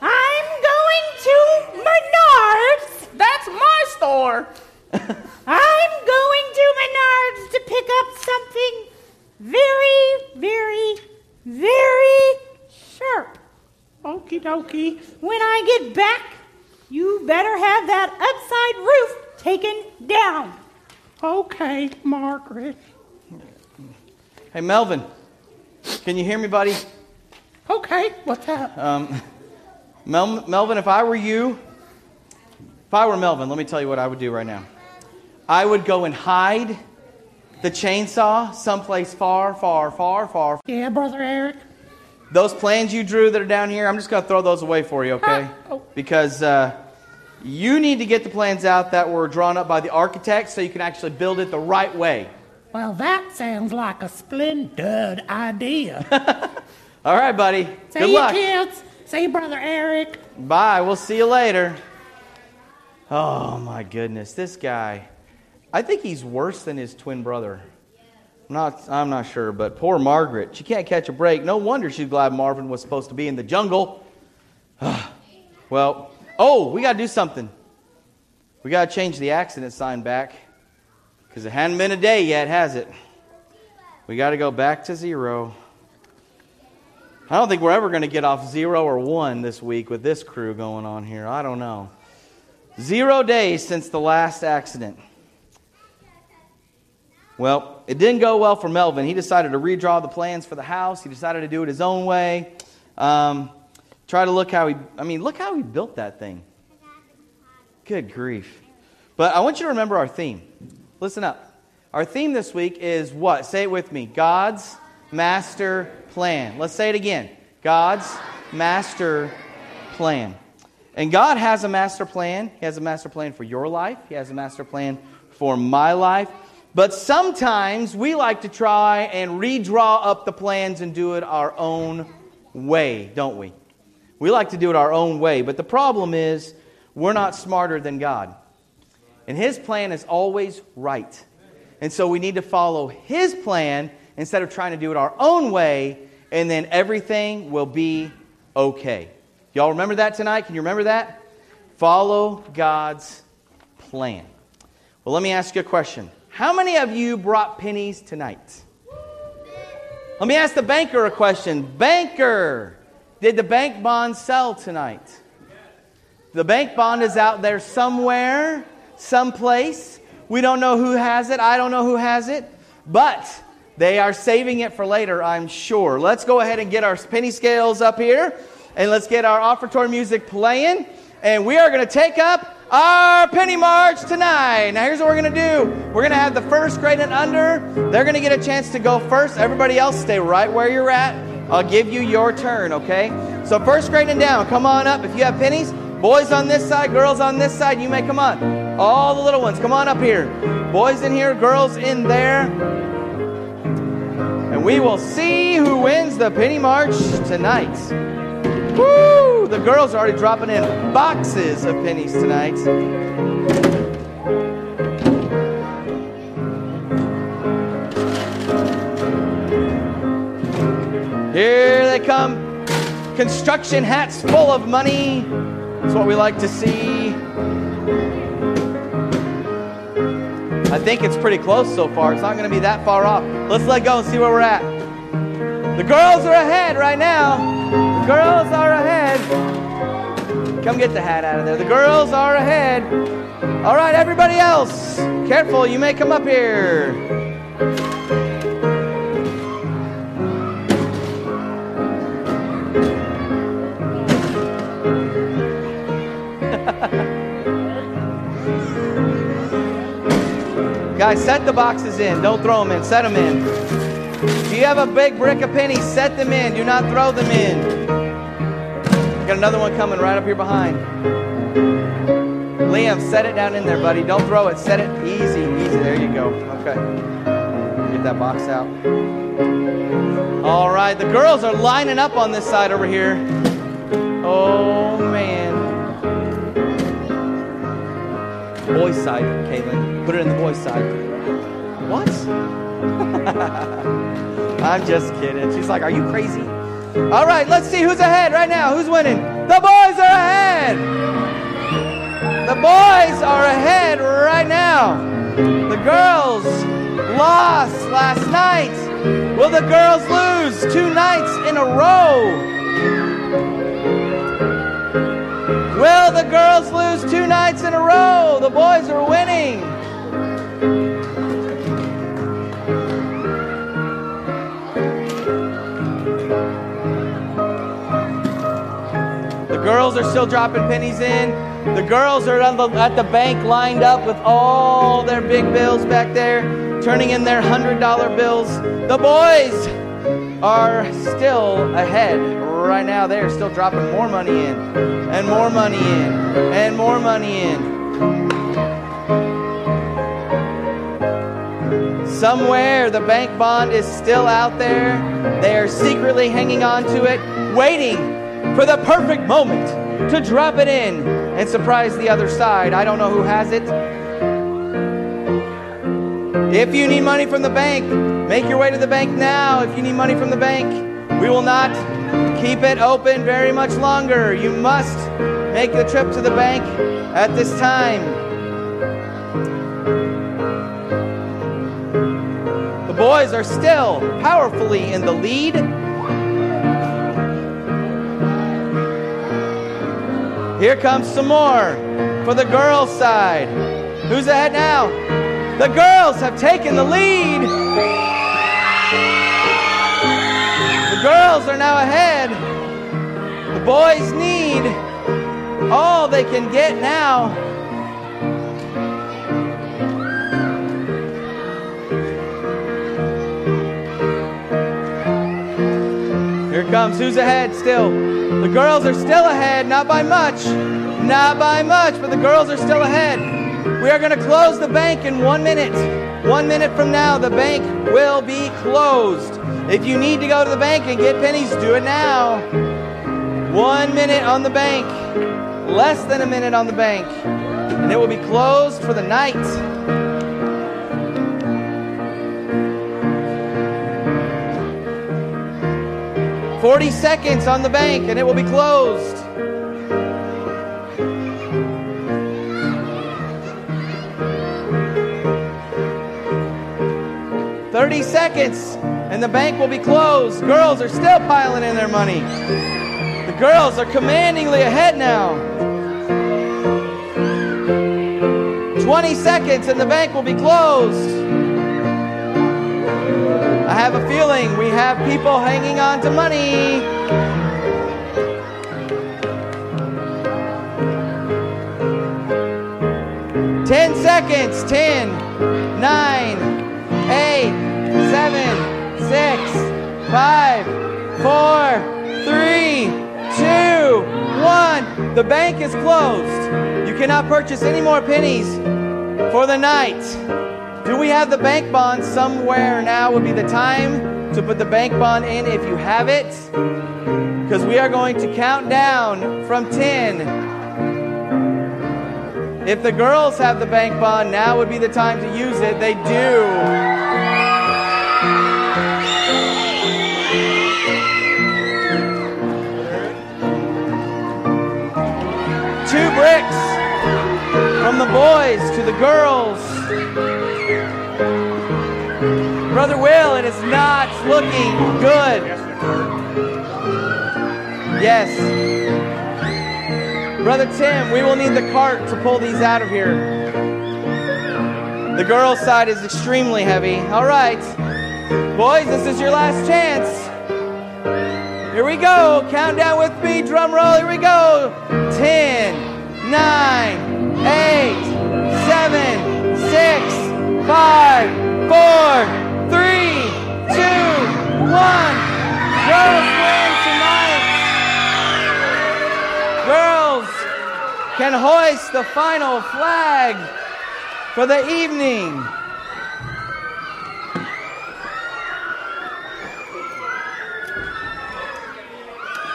I'm going to Menards. That's my store. I'm going to Menards to pick up something very, very, very sharp. Okie dokie. When I get back, you better have that upside roof taken down. Okay, Margaret. Hey, Melvin. Can you hear me, buddy? Okay, what's that? Um, Mel- Melvin, if I were you, if I were Melvin, let me tell you what I would do right now. I would go and hide the chainsaw someplace far, far, far, far. yeah, brother Eric. Those plans you drew that are down here, I'm just going to throw those away for you, okay? Ah, oh. Because uh, you need to get the plans out that were drawn up by the architect so you can actually build it the right way. Well, that sounds like a splendid idea. All right, buddy. See Good you, luck. kids. See you, brother Eric. Bye. We'll see you later. Oh, my goodness. This guy, I think he's worse than his twin brother. I'm not, I'm not sure, but poor Margaret. She can't catch a break. No wonder she's glad Marvin was supposed to be in the jungle. well, oh, we got to do something. We got to change the accident sign back because it hadn't been a day yet, has it? We got to go back to zero. I don't think we're ever going to get off zero or one this week with this crew going on here. I don't know. Zero days since the last accident. Well, it didn't go well for Melvin. He decided to redraw the plans for the house. He decided to do it his own way. Um, try to look how he, I mean, look how he built that thing. Good grief. But I want you to remember our theme. Listen up. Our theme this week is what? Say it with me God's master plan. Let's say it again God's master plan. And God has a master plan. He has a master plan for your life, He has a master plan for my life. But sometimes we like to try and redraw up the plans and do it our own way, don't we? We like to do it our own way. But the problem is, we're not smarter than God. And His plan is always right. And so we need to follow His plan instead of trying to do it our own way and then everything will be okay. Y'all remember that tonight? Can you remember that? Follow God's plan. Well, let me ask you a question. How many of you brought pennies tonight? Let me ask the banker a question. Banker, did the bank bond sell tonight? The bank bond is out there somewhere, someplace. We don't know who has it. I don't know who has it. But they are saving it for later, I'm sure. Let's go ahead and get our penny scales up here and let's get our offertory music playing. And we are going to take up our penny march tonight. Now, here's what we're going to do we're going to have the first grade and under. They're going to get a chance to go first. Everybody else, stay right where you're at. I'll give you your turn, okay? So, first grade and down, come on up. If you have pennies, boys on this side, girls on this side, you may come on. All the little ones, come on up here. Boys in here, girls in there. And we will see who wins the penny march tonight. Woo! The girls are already dropping in boxes of pennies tonight. Here they come. Construction hats full of money. That's what we like to see. I think it's pretty close so far. It's not going to be that far off. Let's let go and see where we're at. The girls are ahead right now. The girls are ahead. Come get the hat out of there. The girls are ahead. All right, everybody else, careful. You may come up here. Guys, set the boxes in. Don't throw them in. Set them in. If you have a big brick of pennies, set them in. Do not throw them in. Got another one coming right up here behind. Liam, set it down in there, buddy. Don't throw it. Set it easy, easy. There you go. Okay. Get that box out. All right, the girls are lining up on this side over here. Oh, man. Boys' side, Caitlin. Put it in the boys' side. What? I'm just kidding. She's like, Are you crazy? All right, let's see who's ahead right now. Who's winning? The boys are ahead. The boys are ahead right now. The girls lost last night. Will the girls lose two nights in a row? Will the girls lose two nights in a row? The boys are winning. The girls are still dropping pennies in. The girls are the, at the bank lined up with all their big bills back there, turning in their $100 bills. The boys are still ahead right now. They're still dropping more money in, and more money in, and more money in. Somewhere the bank bond is still out there. They are secretly hanging on to it, waiting for the perfect moment to drop it in and surprise the other side. I don't know who has it. If you need money from the bank, make your way to the bank now. If you need money from the bank, we will not keep it open very much longer. You must make the trip to the bank at this time. The boys are still powerfully in the lead. Here comes some more for the girls' side. Who's ahead now? The girls have taken the lead. The girls are now ahead. The boys need all they can get now. Here comes. Who's ahead still? The girls are still ahead, not by much. Not by much, but the girls are still ahead. We are going to close the bank in one minute. One minute from now, the bank will be closed. If you need to go to the bank and get pennies, do it now. One minute on the bank, less than a minute on the bank, and it will be closed for the night. 40 seconds on the bank and it will be closed. Thirty seconds and the bank will be closed. Girls are still piling in their money. The girls are commandingly ahead now. 20 seconds and the bank will be closed. I have a feeling we have people hanging on to money. Ten seconds. Ten, nine, eight, seven, six, five, four, three, two, one. The bank is closed. You cannot purchase any more pennies for the night. Do we have the bank bond somewhere now? Would be the time to put the bank bond in if you have it. Because we are going to count down from 10. If the girls have the bank bond, now would be the time to use it. They do. Boys to the girls. Brother Will, it is not looking good. Yes. Brother Tim, we will need the cart to pull these out of here. The girls' side is extremely heavy. All right. Boys, this is your last chance. Here we go. Countdown with me. Drum roll. Here we go. 10, 9, 8, 7, 6, 5, 4, 3, 2, 1. Girls win tonight. Girls can hoist the final flag for the evening.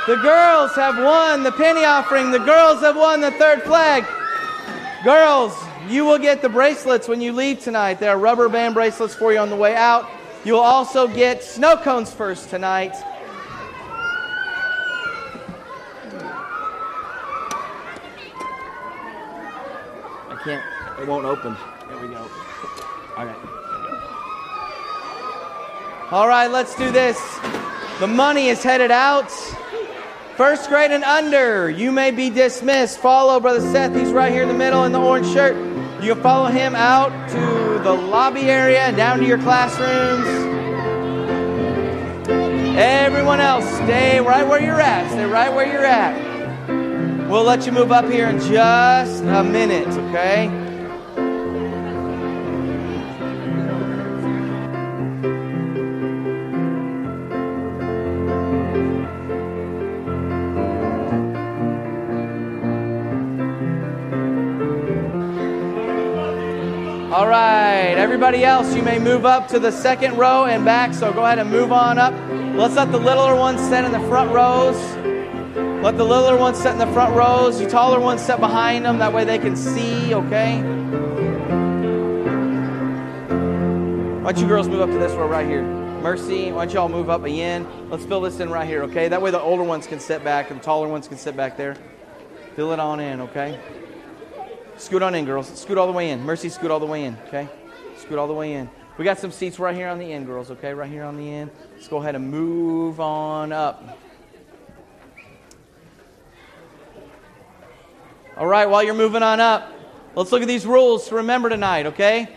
The girls have won the penny offering. The girls have won the third flag. Girls, you will get the bracelets when you leave tonight. There are rubber band bracelets for you on the way out. You will also get snow cones first tonight. I can't, it won't open. There we go. All right. All right, let's do this. The money is headed out. First grade and under, you may be dismissed. Follow Brother Seth. He's right here in the middle in the orange shirt. You can follow him out to the lobby area and down to your classrooms. Everyone else, stay right where you're at. Stay right where you're at. We'll let you move up here in just a minute, okay? All right, everybody else, you may move up to the second row and back, so go ahead and move on up. Let's let the littler ones sit in the front rows. Let the littler ones sit in the front rows. You taller ones sit behind them, that way they can see, okay? Why don't you girls move up to this row right here? Mercy, why don't y'all move up again? Let's fill this in right here, okay? That way the older ones can sit back and the taller ones can sit back there. Fill it on in, okay? Scoot on in, girls. Scoot all the way in. Mercy, scoot all the way in, okay? Scoot all the way in. We got some seats right here on the end, girls, okay? Right here on the end. Let's go ahead and move on up. All right, while you're moving on up, let's look at these rules to remember tonight, okay?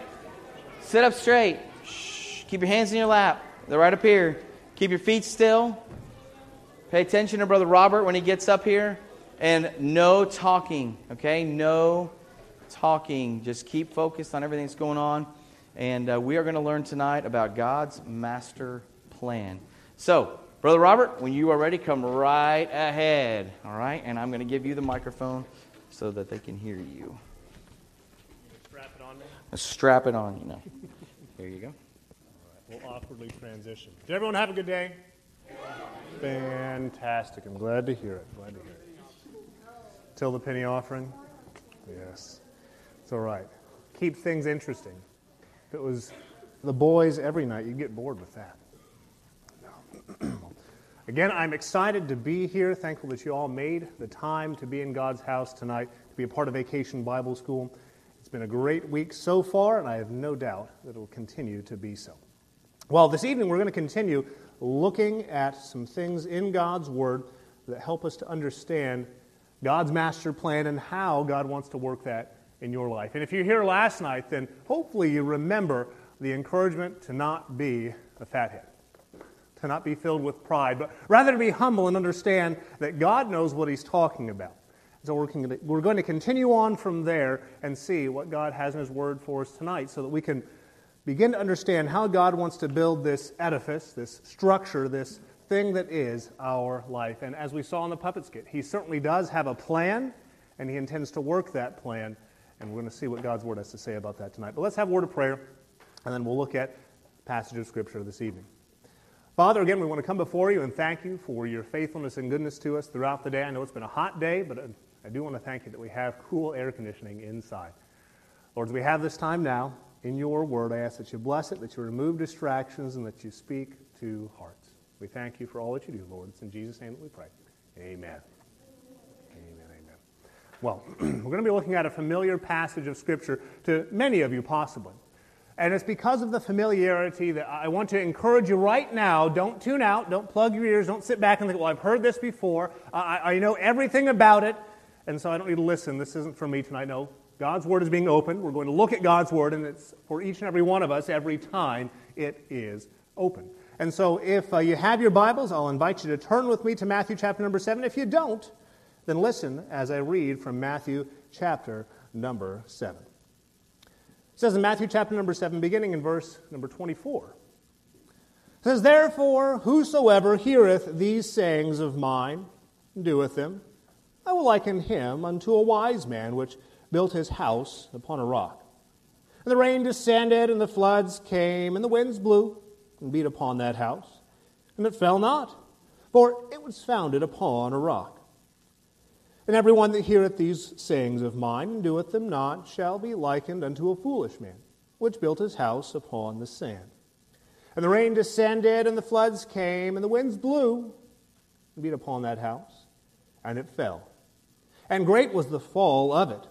Sit up straight. Shh. Keep your hands in your lap. They're right up here. Keep your feet still. Pay attention to Brother Robert when he gets up here. And no talking, okay? No talking. Just keep focused on everything that's going on. And uh, we are going to learn tonight about God's master plan. So, Brother Robert, when you are ready, come right ahead, all right? And I'm going to give you the microphone so that they can hear you. Strap it on me. Strap it on, you know. There you go. We'll awkwardly transition. Did everyone have a good day? Fantastic. I'm glad to hear it. Glad to hear it. Till the penny offering? Yes. It's all right. Keep things interesting. If it was the boys every night, you'd get bored with that. Again, I'm excited to be here. Thankful that you all made the time to be in God's house tonight, to be a part of Vacation Bible School. It's been a great week so far, and I have no doubt that it will continue to be so. Well, this evening we're going to continue looking at some things in God's Word that help us to understand God's master plan and how God wants to work that in your life. And if you're here last night, then hopefully you remember the encouragement to not be a fathead to not be filled with pride, but rather to be humble and understand that God knows what He's talking about. So we're, going to continue on from there and see what God has in His Word for us tonight so that we can begin to understand how God wants to build this edifice, this structure, this thing that is our life. And as we saw in the puppet skit, He certainly does have a plan, and He intends to work that plan. And we're going to see what God's Word has to say about that tonight. But let's have a word of prayer, and then we'll look at passage of Scripture this evening. Father, again, we want to come before you and thank you for your faithfulness and goodness to us throughout the day. I know it's been a hot day, but uh, I do want to thank you that we have cool air conditioning inside. Lord, as we have this time now in your word, I ask that you bless it, that you remove distractions, and that you speak to hearts. We thank you for all that you do, Lord. It's in Jesus' name that we pray. Amen. Well, we're going to be looking at a familiar passage of Scripture to many of you, possibly. And it's because of the familiarity that I want to encourage you right now don't tune out, don't plug your ears, don't sit back and think, well, I've heard this before. I, I know everything about it, and so I don't need to listen. This isn't for me tonight. No, God's Word is being opened. We're going to look at God's Word, and it's for each and every one of us every time it is open. And so if uh, you have your Bibles, I'll invite you to turn with me to Matthew chapter number 7. If you don't, then listen as I read from Matthew chapter number 7. It says in Matthew chapter number 7, beginning in verse number 24. It says, Therefore, whosoever heareth these sayings of mine, and doeth them, I will liken him unto a wise man which built his house upon a rock. And the rain descended, and the floods came, and the winds blew, and beat upon that house. And it fell not, for it was founded upon a rock. And everyone that heareth these sayings of mine and doeth them not shall be likened unto a foolish man, which built his house upon the sand. And the rain descended, and the floods came, and the winds blew and beat upon that house, and it fell. And great was the fall of it.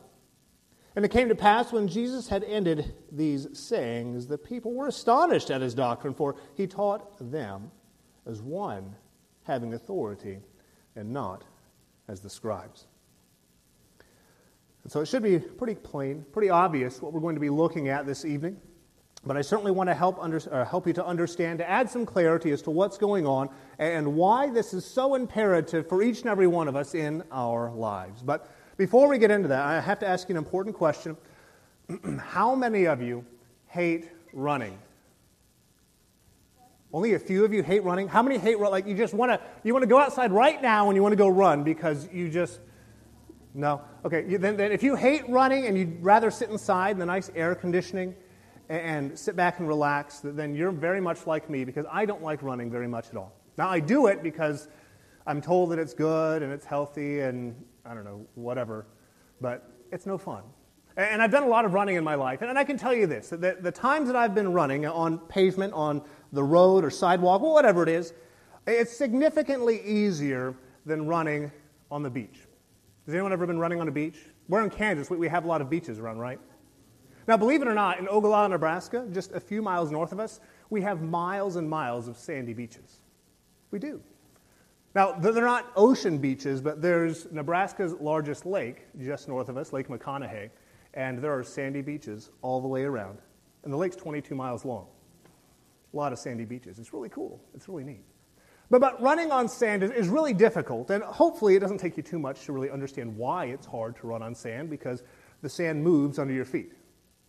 And it came to pass when Jesus had ended these sayings, the people were astonished at his doctrine, for he taught them as one having authority and not as the scribes. And so it should be pretty plain, pretty obvious what we're going to be looking at this evening. But I certainly want to help, under, uh, help you to understand, to add some clarity as to what's going on and why this is so imperative for each and every one of us in our lives. But before we get into that, I have to ask you an important question. How many of you hate running? Only a few of you hate running. How many hate like you just want to you want to go outside right now and you want to go run because you just no. Okay, then, then if you hate running and you'd rather sit inside in the nice air conditioning and, and sit back and relax, then you're very much like me because I don't like running very much at all. Now I do it because I'm told that it's good and it's healthy and I don't know whatever, but it's no fun. And I've done a lot of running in my life. And I can tell you this that the times that I've been running on pavement, on the road or sidewalk, or whatever it is, it's significantly easier than running on the beach. Has anyone ever been running on a beach? We're in Kansas. We have a lot of beaches around, right? Now, believe it or not, in Ogallala, Nebraska, just a few miles north of us, we have miles and miles of sandy beaches. We do. Now, they're not ocean beaches, but there's Nebraska's largest lake just north of us, Lake McConaughy, and there are sandy beaches all the way around. And the lake's 22 miles long a lot of sandy beaches. It's really cool. It's really neat. But, but running on sand is, is really difficult, and hopefully it doesn't take you too much to really understand why it's hard to run on sand because the sand moves under your feet.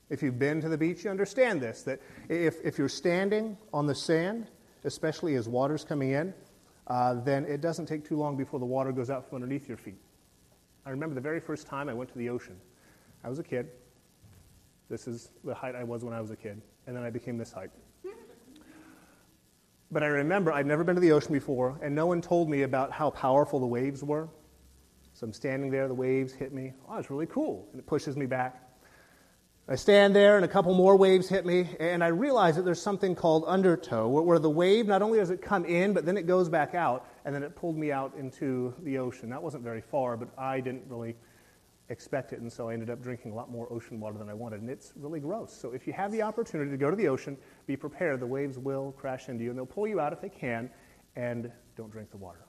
If you've been to the beach, you understand this that if, if you're standing on the sand, especially as water's coming in, uh, then it doesn't take too long before the water goes out from underneath your feet. I remember the very first time I went to the ocean. I was a kid. This is the height I was when I was a kid, and then I became this height. But I remember I'd never been to the ocean before, and no one told me about how powerful the waves were. So I'm standing there, the waves hit me. Oh, it's really cool. And it pushes me back. I stand there, and a couple more waves hit me, and I realize that there's something called undertow, where, the wave not only does it come in, but then it goes back out, and then it pulled me out into the ocean. That wasn't very far, but I didn't really expect it, and so I ended up drinking a lot more ocean water than I wanted, and it's really gross. So if you have the opportunity to go to the ocean, be prepared. The waves will crash into you, and they'll pull you out if they can, and don't drink the water.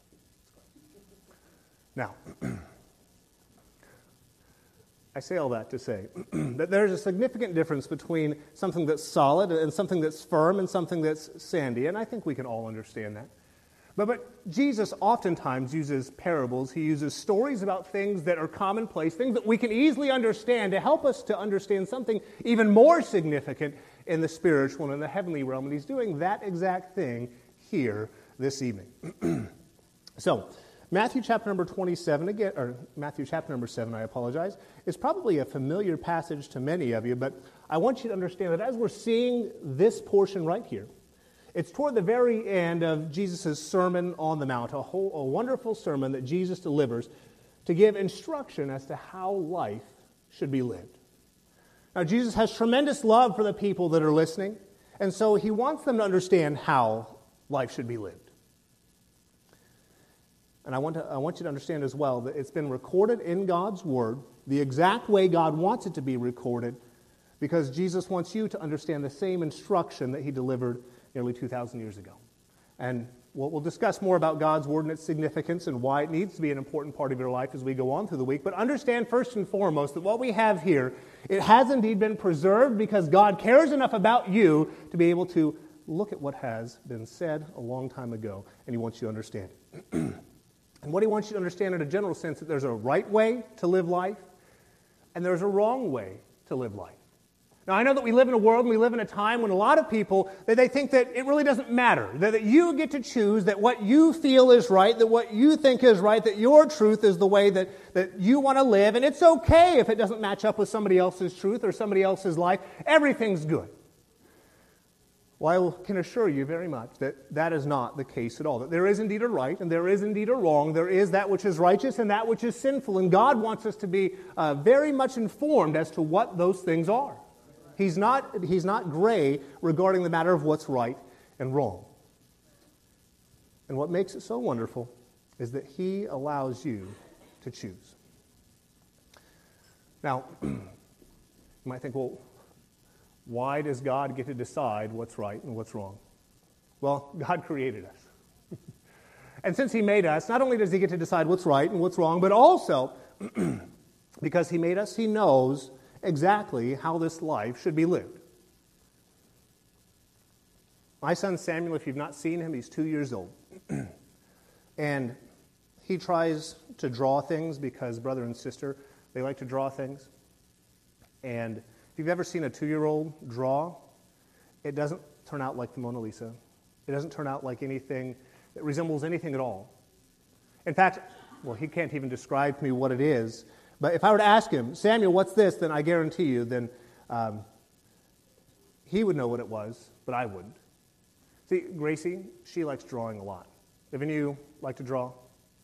Now, I say all that to say that there's a significant difference between something that's solid and something that's firm and something that's sandy, and I think we can all understand that. But, but Jesus oftentimes uses parables. He uses stories about things that are commonplace, things that we can easily understand to help us to understand something even more significant in the spiritual and in the heavenly realm. And he's doing that exact thing here this evening. so, Matthew chapter number 27, again, or Matthew chapter number 7, I apologize, is probably a familiar passage to many of you, but I want you to understand that as we're seeing this portion right here, it's toward the very end of Jesus' Sermon on the Mount, a, whole, a wonderful sermon that Jesus delivers to give instruction as to how life should be lived. Now, Jesus has tremendous love for the people that are listening, and so he wants them to understand how life should be lived. And I want, to, I want you to understand as well that it's been recorded in God's Word the exact way God wants it to be recorded because Jesus wants you to understand the same instruction that He delivered nearly 2,000 years ago. And we'll, we'll discuss more about God's Word and its significance and why it needs to be an important part of your life as we go on through the week. But understand first and foremost that what we have here, it has indeed been preserved because God cares enough about you to be able to look at what has been said a long time ago, and He wants you to understand it. And what he wants you to understand in a general sense that there's a right way to live life and there's a wrong way to live life. Now, I know that we live in a world and we live in a time when a lot of people, they, they think that it really doesn't matter, that, that you get to choose, that what you feel is right, that what you think is right, that your truth is the way that, that you want to live, and it's okay if it doesn't match up with somebody else's truth or somebody else's life. Everything's good. Well, I can assure you very much that that is not the case at all. That there is indeed a right and there is indeed a wrong. There is that which is righteous and that which is sinful. And God wants us to be uh, very much informed as to what those things are. He's not, he's not gray regarding the matter of what's right and wrong. And what makes it so wonderful is that He allows you to choose. Now, you might think, well, why does God get to decide what's right and what's wrong? Well, God created us. and since He made us, not only does He get to decide what's right and what's wrong, but also, because He made us, He knows exactly how this life should be lived. My son Samuel, if you've not seen him, he's two years old. and he tries to draw things because brother and sister, they like to draw things. And if you've ever seen a two year old draw, it doesn't turn out like the Mona Lisa. It doesn't turn out like anything that resembles anything at all. In fact, well, he can't even describe to me what it is. But if I were to ask him, Samuel, what's this? Then I guarantee you, then um, he would know what it was, but I wouldn't. See, Gracie, she likes drawing a lot. If any of you like to draw,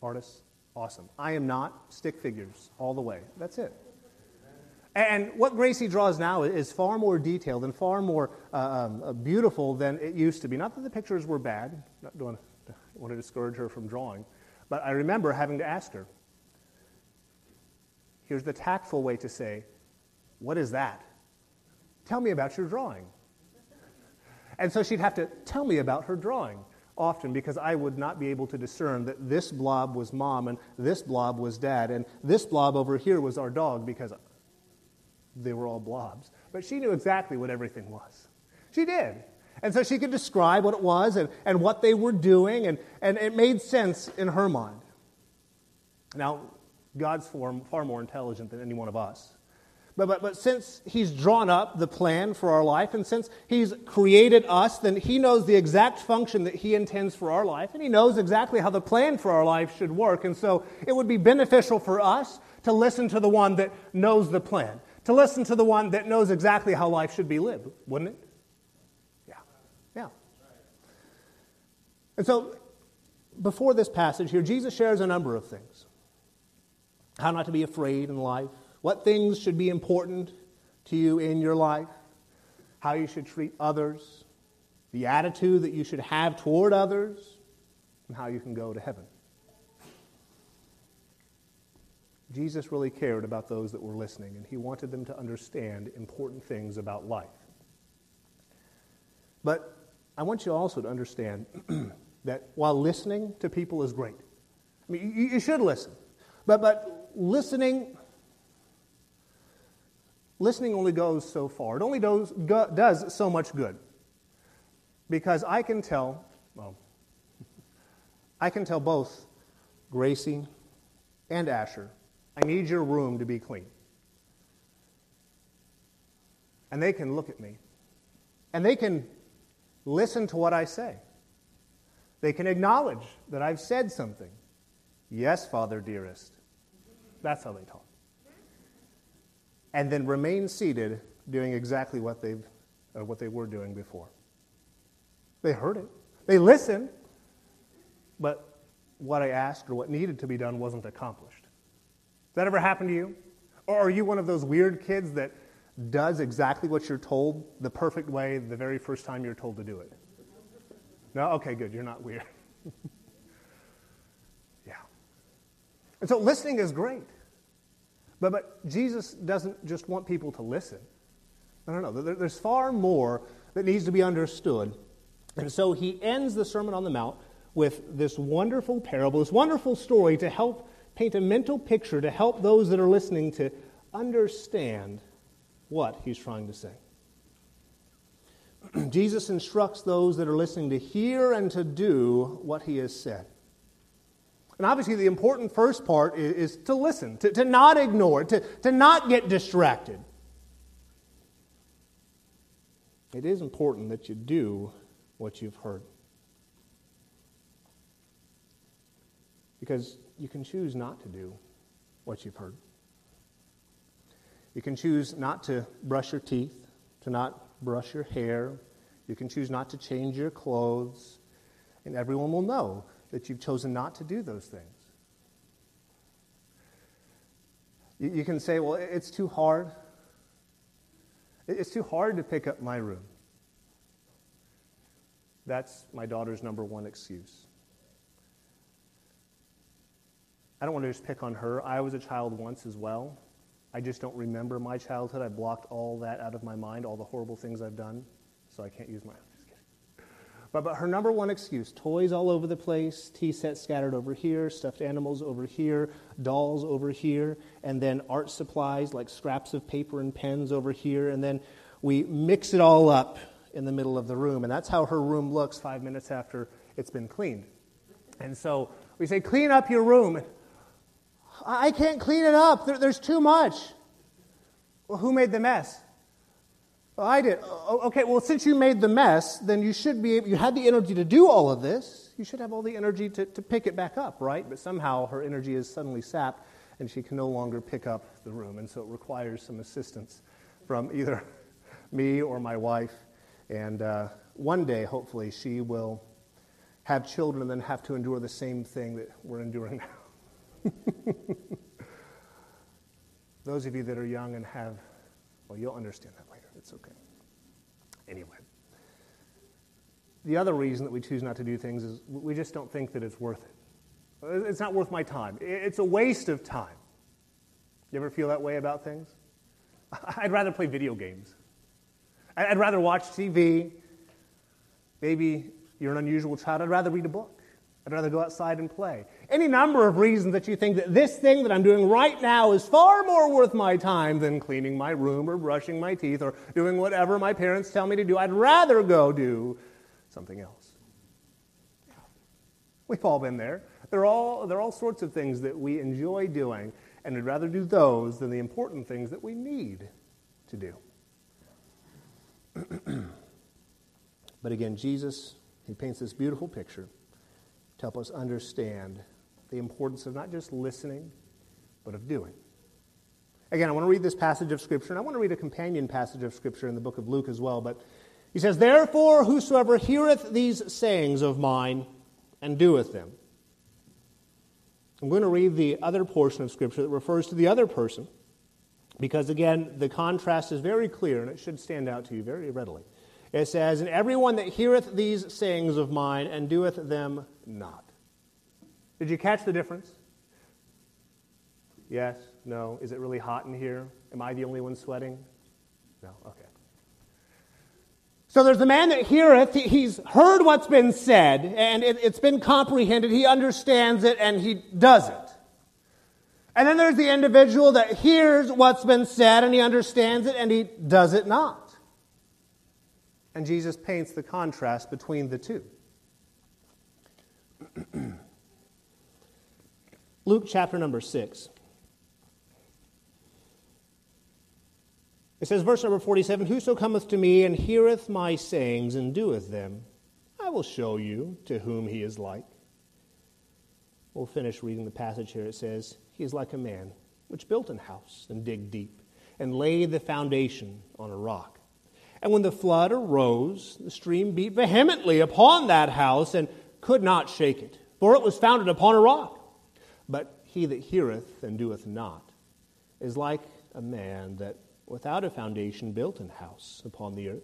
artists, awesome. I am not stick figures all the way. That's it. And what Gracie draws now is far more detailed and far more uh, um, uh, beautiful than it used to be. Not that the pictures were bad, not don't want to discourage her from drawing, but I remember having to ask her. Here's the tactful way to say, What is that? Tell me about your drawing. And so she'd have to tell me about her drawing often because I would not be able to discern that this blob was mom and this blob was dad and this blob over here was our dog because they were all blobs. But she knew exactly what everything was. She did. And so she could describe what it was and, and what they were doing, and, and it made sense in her mind. Now, God's far, far more intelligent than any one of us. But, but, but since He's drawn up the plan for our life, and since He's created us, then He knows the exact function that He intends for our life, and He knows exactly how the plan for our life should work. And so it would be beneficial for us to listen to the one that knows the plan, to listen to the one that knows exactly how life should be lived, wouldn't it? Yeah. Yeah. And so, before this passage here, Jesus shares a number of things how not to be afraid in life, what things should be important to you in your life, how you should treat others, the attitude that you should have toward others, and how you can go to heaven. Jesus really cared about those that were listening, and he wanted them to understand important things about life. But I want you also to understand that while listening to people is great, I mean, you, you should listen, but, but listening, listening only goes so far. It only does, go, does so much good. Because I can tell, well, I can tell both Gracie and Asher I need your room to be clean. And they can look at me. And they can listen to what I say. They can acknowledge that I've said something. Yes, Father dearest. That's how they talk. And then remain seated doing exactly what, they've, uh, what they were doing before. They heard it. They listened. But what I asked or what needed to be done wasn't accomplished that ever happen to you? Or are you one of those weird kids that does exactly what you're told the perfect way the very first time you're told to do it? No? Okay, good. You're not weird. yeah. And so listening is great. But, but Jesus doesn't just want people to listen. No, no, no. There, there's far more that needs to be understood. And so he ends the Sermon on the Mount with this wonderful parable, this wonderful story to help paint a mental picture to help those that are listening to understand what he's trying to say. Jesus instructs those that are listening to hear and to do what he has said. And obviously, the important first part is, is to listen, to, to not ignore, to, to not get distracted. It is important that you do what you've heard. Because you can choose not to do what you've heard. You can choose not to brush your teeth, to not brush your hair. You can choose not to change your clothes. And everyone will know that you've chosen not to do those things. You, you can say, well, it's too hard. It's too hard to pick up my room. That's my daughter's number one excuse. I don't want to just pick on her. I was a child once as well. I just don't remember my childhood. I blocked all that out of my mind, all the horrible things I've done. So I can't use my. But, but her number one excuse toys all over the place, tea sets scattered over here, stuffed animals over here, dolls over here, and then art supplies like scraps of paper and pens over here. And then we mix it all up in the middle of the room. And that's how her room looks five minutes after it's been cleaned. And so we say, clean up your room. I can't clean it up. There, there's too much. Well, who made the mess? Well, I did. Okay, well, since you made the mess, then you should be you had the energy to do all of this. You should have all the energy to, to pick it back up, right? But somehow her energy is suddenly sapped and she can no longer pick up the room. And so it requires some assistance from either me or my wife. And uh, one day, hopefully, she will have children and then have to endure the same thing that we're enduring now. Those of you that are young and have, well, you'll understand that. It's okay. Anyway. The other reason that we choose not to do things is we just don't think that it's worth it. It's not worth my time. It's a waste of time. You ever feel that way about things? I'd rather play video games. I'd rather watch TV. Maybe you're an unusual child. I'd rather read a book. I'd rather go outside and play. Any number of reasons that you think that this thing that I'm doing right now is far more worth my time than cleaning my room or brushing my teeth or doing whatever my parents tell me to do. I'd rather go do something else. We've all been there. There are all, there are all sorts of things that we enjoy doing, and we'd rather do those than the important things that we need to do. but again, Jesus, he paints this beautiful picture to help us understand the importance of not just listening, but of doing. Again, I want to read this passage of Scripture, and I want to read a companion passage of Scripture in the book of Luke as well. But he says, Therefore, whosoever heareth these sayings of mine and doeth them. I'm going to read the other portion of Scripture that refers to the other person Because again, the contrast is very clear and it should stand out to you very readily. It says, And everyone that heareth these sayings of mine and doeth them not. Did you catch the difference? Yes? No? Is it really hot in here? Am I the only one sweating? No? Okay. So there's the man that heareth, he's heard what's been said, and it, has been comprehended, he understands it, and he does it. And then there's the individual that hears what's been said, and he understands it, and he does it not. And Jesus paints the contrast between the two. Luke chapter number 6. It says, verse number 47 Whoso cometh to me and heareth my sayings and doeth them, I will show you to whom he is like. We'll finish reading the passage here. It says, He is like a man which built an house and digged deep and laid the foundation on a rock. And when the flood arose, the stream beat vehemently upon that house and could not shake it, for it was founded upon a rock. But he that heareth and doeth not is like a man that without a foundation built an house upon the earth,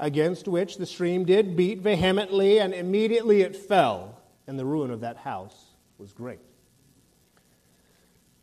against which the stream did beat vehemently, and immediately it fell, and the ruin of that house was great.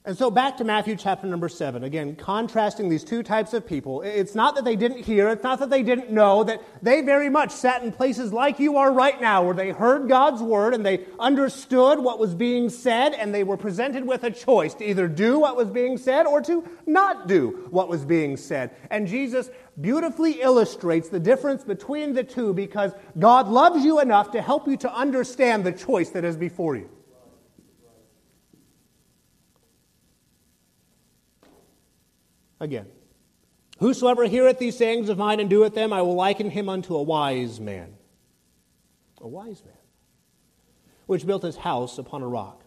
And so back to Matthew chapter number seven. Again, contrasting these two types of people. It's not that they didn't hear, it's not that they didn't know, that they very much sat in places like you are right now, where they heard God's word and they understood what was being said, and they were presented with a choice to either do what was being said or to not do what was being said. And Jesus beautifully illustrates the difference between the two because God loves you enough to help you to understand the choice that is before you. Again. Whosoever heareth these sayings of mine and doeth them, I will liken him unto a wise man. A wise man, which built his house upon a rock.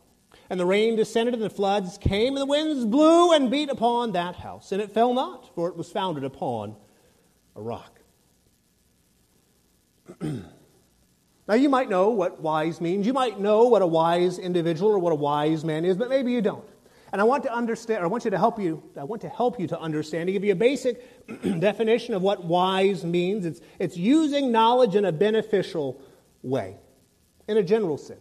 And the rain descended, and the floods came, and the winds blew and beat upon that house. And it fell not, for it was founded upon a rock. now, you might know what wise means. You might know what a wise individual or what a wise man is, but maybe you don't. And I want to understand, or I want you to help you, I want to help you to understand, to give you a basic definition of what wise means. It's, it's using knowledge in a beneficial way, in a general sense.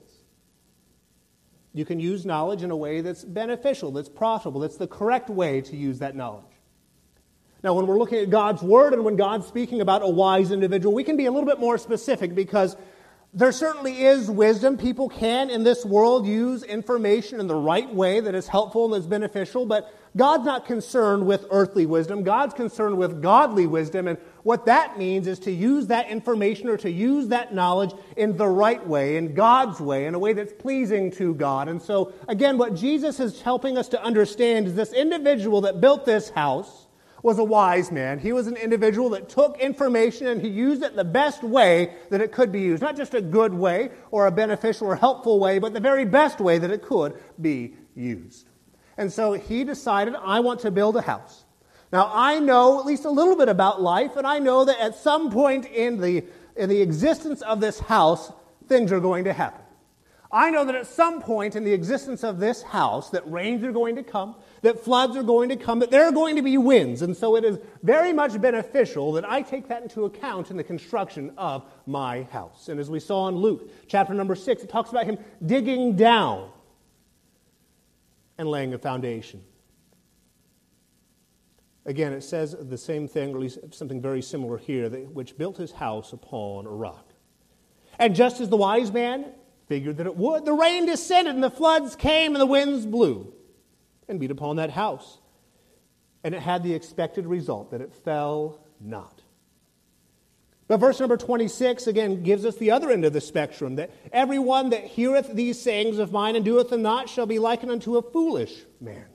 You can use knowledge in a way that's beneficial, that's profitable, that's the correct way to use that knowledge. Now, when we're looking at God's Word and when God's speaking about a wise individual, we can be a little bit more specific because there certainly is wisdom. People can, in this world, use information in the right way that is helpful and is beneficial, but God's not concerned with earthly wisdom. God's concerned with godly wisdom, and what that means is to use that information or to use that knowledge in the right way, in God's way, in a way that's pleasing to God. And so, again, what Jesus is helping us to understand is this individual that built this house was a wise man. He was an individual that took information and he used it the best way that it could be used. Not just a good way or a beneficial or helpful way, but the very best way that it could be used. And so he decided, I want to build a house. Now, I know at least a little bit about life, and I know that at some point in the, in the existence of this house, things are going to happen. I know that at some point in the existence of this house, that rains are going to come, that floods are going to come, that there are going to be winds. And so it is very much beneficial that I take that into account in the construction of my house. And as we saw in Luke chapter number six, it talks about him digging down and laying a foundation. Again, it says the same thing, or at least something very similar here, that, which built his house upon a rock. And just as the wise man figured that it would. The rain descended, and the floods came, and the winds blew and beat upon that house. And it had the expected result that it fell not. But verse number 26 again gives us the other end of the spectrum that everyone that heareth these sayings of mine and doeth them not shall be likened unto a foolish man.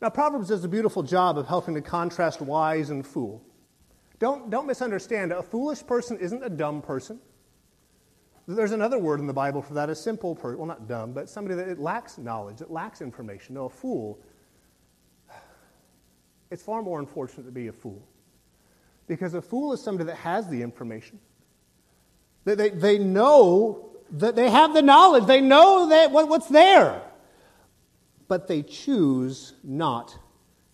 Now, Proverbs does a beautiful job of helping to contrast wise and fool. Don't, don't misunderstand. A foolish person isn't a dumb person. There's another word in the Bible for that, a simple person. Well, not dumb, but somebody that it lacks knowledge, it lacks information. No, a fool. It's far more unfortunate to be a fool. Because a fool is somebody that has the information. They, they, they know that they have the knowledge, they know that what, what's there. but they choose not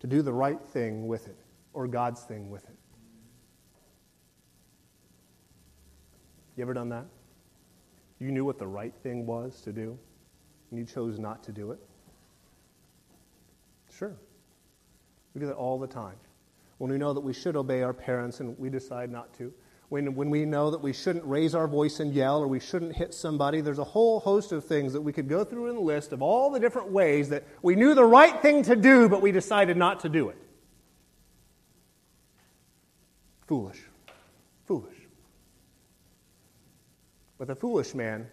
to do the right thing with it or God's thing with it. You ever done that? You knew what the right thing was to do, and you chose not to do it? Sure. We do that all the time. When we know that we should obey our parents and we decide not to. When, when we know that we shouldn't raise our voice and yell or we shouldn't hit somebody, there's a whole host of things that we could go through in the list of all the different ways that we knew the right thing to do, but we decided not to do it. Foolish. But the foolish man,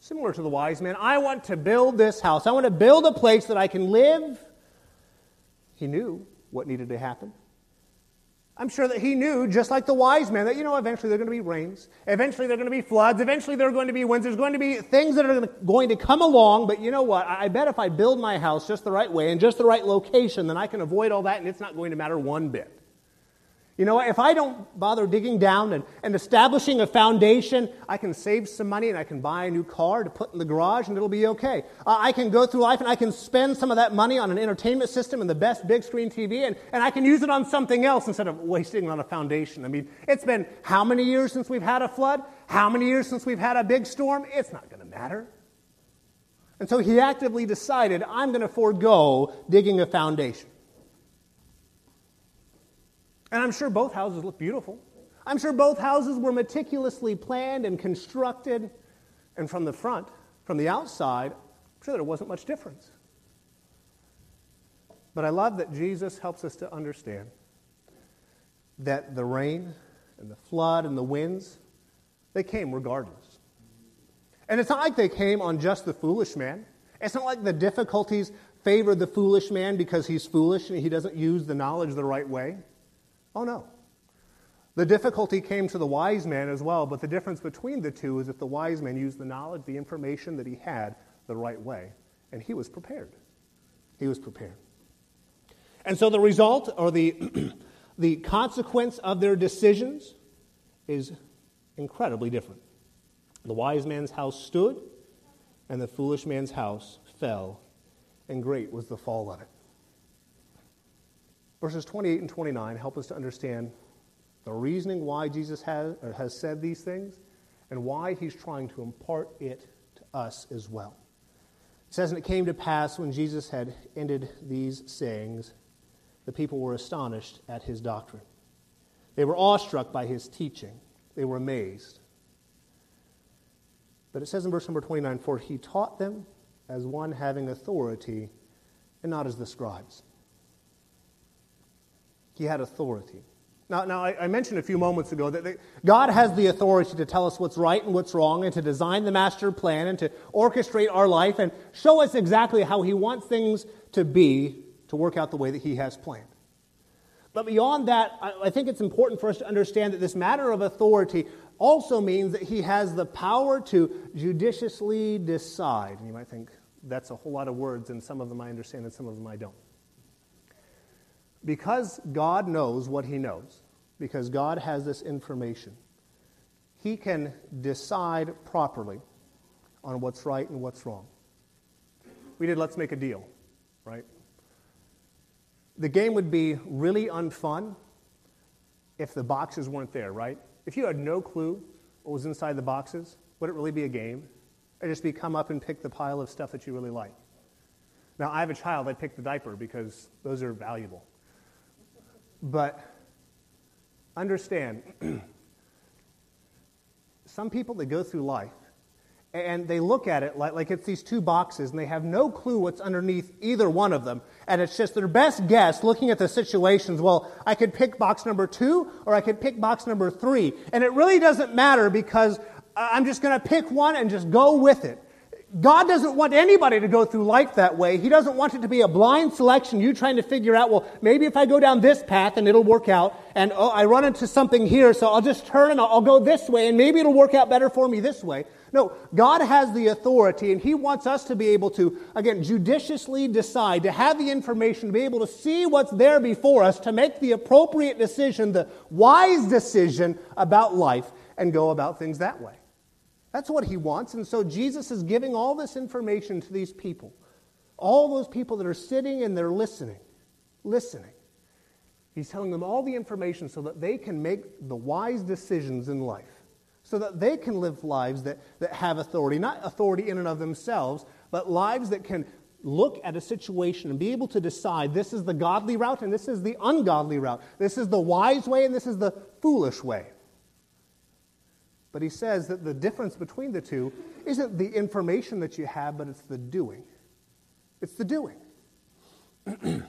similar to the wise man, I want to build this house. I want to build a place that I can live. He knew what needed to happen. I'm sure that he knew, just like the wise man, that, you know, eventually there are going to be rains. Eventually there are going to be floods. Eventually there are going to be winds. There's going to be things that are going to come along. But you know what? I bet if I build my house just the right way and just the right location, then I can avoid all that and it's not going to matter one bit. You know, if I don't bother digging down and, and establishing a foundation, I can save some money and I can buy a new car to put in the garage and it'll be okay. Uh, I can go through life and I can spend some of that money on an entertainment system and the best big screen TV and, and I can use it on something else instead of wasting it on a foundation. I mean, it's been how many years since we've had a flood? How many years since we've had a big storm? It's not going to matter. And so he actively decided, I'm going to forego digging a foundation. And I'm sure both houses look beautiful. I'm sure both houses were meticulously planned and constructed. And from the front, from the outside, I'm sure there wasn't much difference. But I love that Jesus helps us to understand that the rain and the flood and the winds, they came regardless. And it's not like they came on just the foolish man. It's not like the difficulties favored the foolish man because he's foolish and he doesn't use the knowledge the right way. Oh, no. The difficulty came to the wise man as well, but the difference between the two is that the wise man used the knowledge, the information that he had the right way, and he was prepared. He was prepared. And so the result or the, the consequence of their decisions is incredibly different. The wise man's house stood, and the foolish man's house fell, and great was the fall of it. Verses 28 and 29 help us to understand the reasoning why Jesus has, has said these things and why he's trying to impart it to us as well. It says, And it came to pass when Jesus had ended these sayings, the people were astonished at his doctrine. They were awestruck by his teaching, they were amazed. But it says in verse number 29 For he taught them as one having authority and not as the scribes. He had authority. Now, now I, I, mentioned a few moments ago that, that God has the authority to tell us what's right and what's wrong, and to design the master plan, and to orchestrate our life, and show us exactly how He wants things to be to work out the way that He has planned. But beyond that, I, I think it's important for us to understand that this matter of authority also means that He has the power to judiciously decide. And you might think that's a whole lot of words, and some of them I understand, and some of them I don't because God knows what He knows, because God has this information, He can decide properly on what's right and what's wrong. We did Let's Make a Deal, right? The game would be really unfun if the boxes weren't there, right? If you had no clue what was inside the boxes, would it really be a game? It'd just be come up and pick the pile of stuff that you really like. Now, I have a child, I'd pick the diaper because those are valuable. But understand, some people that go through life and they look at it like, like it's these two boxes and they have no clue what's underneath either one of them. And it's just their best guess looking at the situations. Well, I could pick box number two or I could pick box number three. And it really doesn't matter because I'm just going to pick one and just go with it. God doesn't want anybody to go through life that way. He doesn't want it to be a blind selection, you trying to figure out, well, maybe if I go down this path and it'll work out, and oh, I run into something here, so I'll just turn and I'll, I'll go this way, and maybe it'll work out better for me this way. No, God has the authority, and He wants us to be able to, again, judiciously decide, to have the information, to be able to see what's there before us, to make the appropriate decision, the wise decision about life, and go about things that way. That's what he wants. And so Jesus is giving all this information to these people. all those people that are sitting and they're listening, listening. He's telling them all the information so that they can make the wise decisions in life, so that they can live lives that, that have authority, not authority in and of themselves, but lives that can look at a situation and be able to decide this is the godly route and this is the ungodly route. This is the wise way and this is the foolish way. But he says that the difference between the two isn't the information that you have, but it's the doing. It's the doing.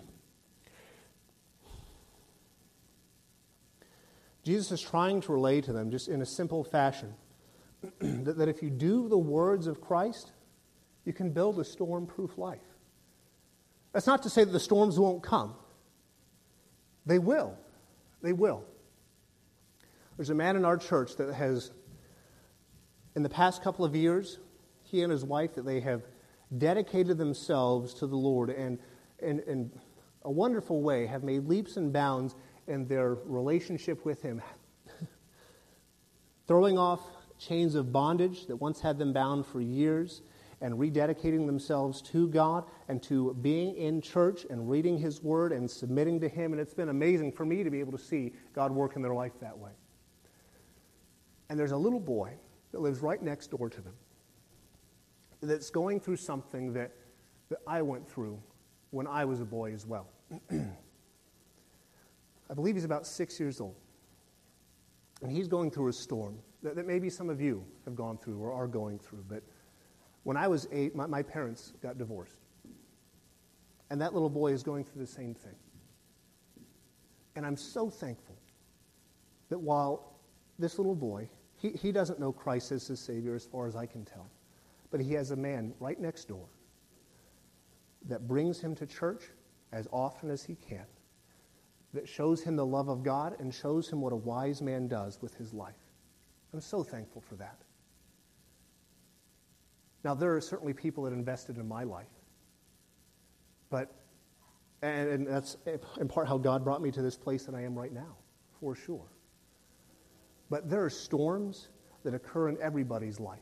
Jesus is trying to relay to them, just in a simple fashion, that, that if you do the words of Christ, you can build a storm proof life. That's not to say that the storms won't come, they will. They will. There's a man in our church that has, in the past couple of years, he and his wife, that they have dedicated themselves to the Lord and in a wonderful way have made leaps and bounds in their relationship with Him, throwing off chains of bondage that once had them bound for years and rededicating themselves to God and to being in church and reading His Word and submitting to Him. And it's been amazing for me to be able to see God work in their life that way. And there's a little boy that lives right next door to them that's going through something that, that I went through when I was a boy as well. I believe he's about six years old. And he's going through a storm that, that maybe some of you have gone through or are going through. But when I was eight, my, my parents got divorced. And that little boy is going through the same thing. And I'm so thankful that while this little boy, he, he doesn't know Christ as his Savior as far as I can tell, but he has a man right next door that brings him to church as often as he can, that shows him the love of God and shows him what a wise man does with his life. I'm so thankful for that. Now, there are certainly people that invested in my life. But, and, and that's in part how God brought me to this place that I am right now, for sure. But there are storms that occur in everybody's life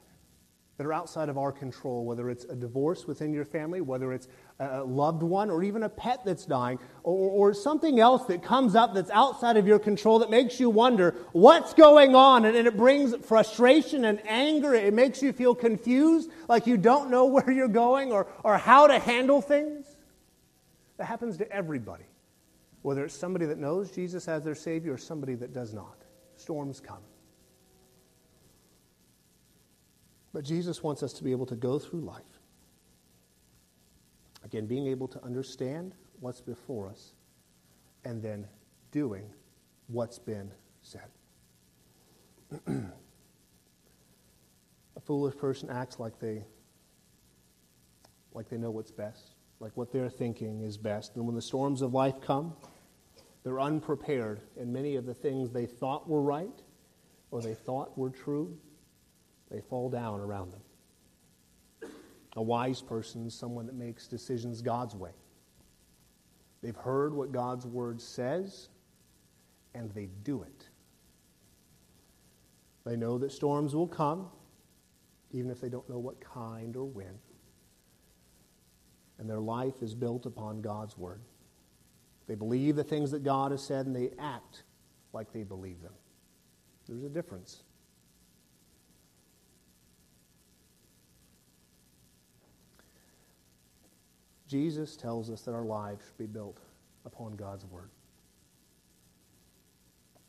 that are outside of our control, whether it's a divorce within your family, whether it's a loved one, or even a pet that's dying, or, or, something else that comes up that's outside of your control that makes you wonder what's going on. And, and it brings frustration and anger. It makes you feel confused, like you don't know where you're going or, or how to handle things. That happens to everybody, whether it's somebody that knows Jesus as their Savior or somebody that does not. Storms come. But Jesus wants us to be able to go through life. Again, being able to understand what's before us and then doing what's been said. a foolish person acts like they like they know what's best, like what they're thinking is best. And when the storms of life come, they're unprepared, and many of the things they thought were right or they thought were true they fall down around them. A wise person is someone that makes decisions God's way. They've heard what God's word says, and they do it. They know that storms will come, even if they don't know what kind or when. And their life is built upon God's word. They believe the things that God has said, and they act like they believe them. There's a difference. Jesus tells us that our lives should be built upon God's Word.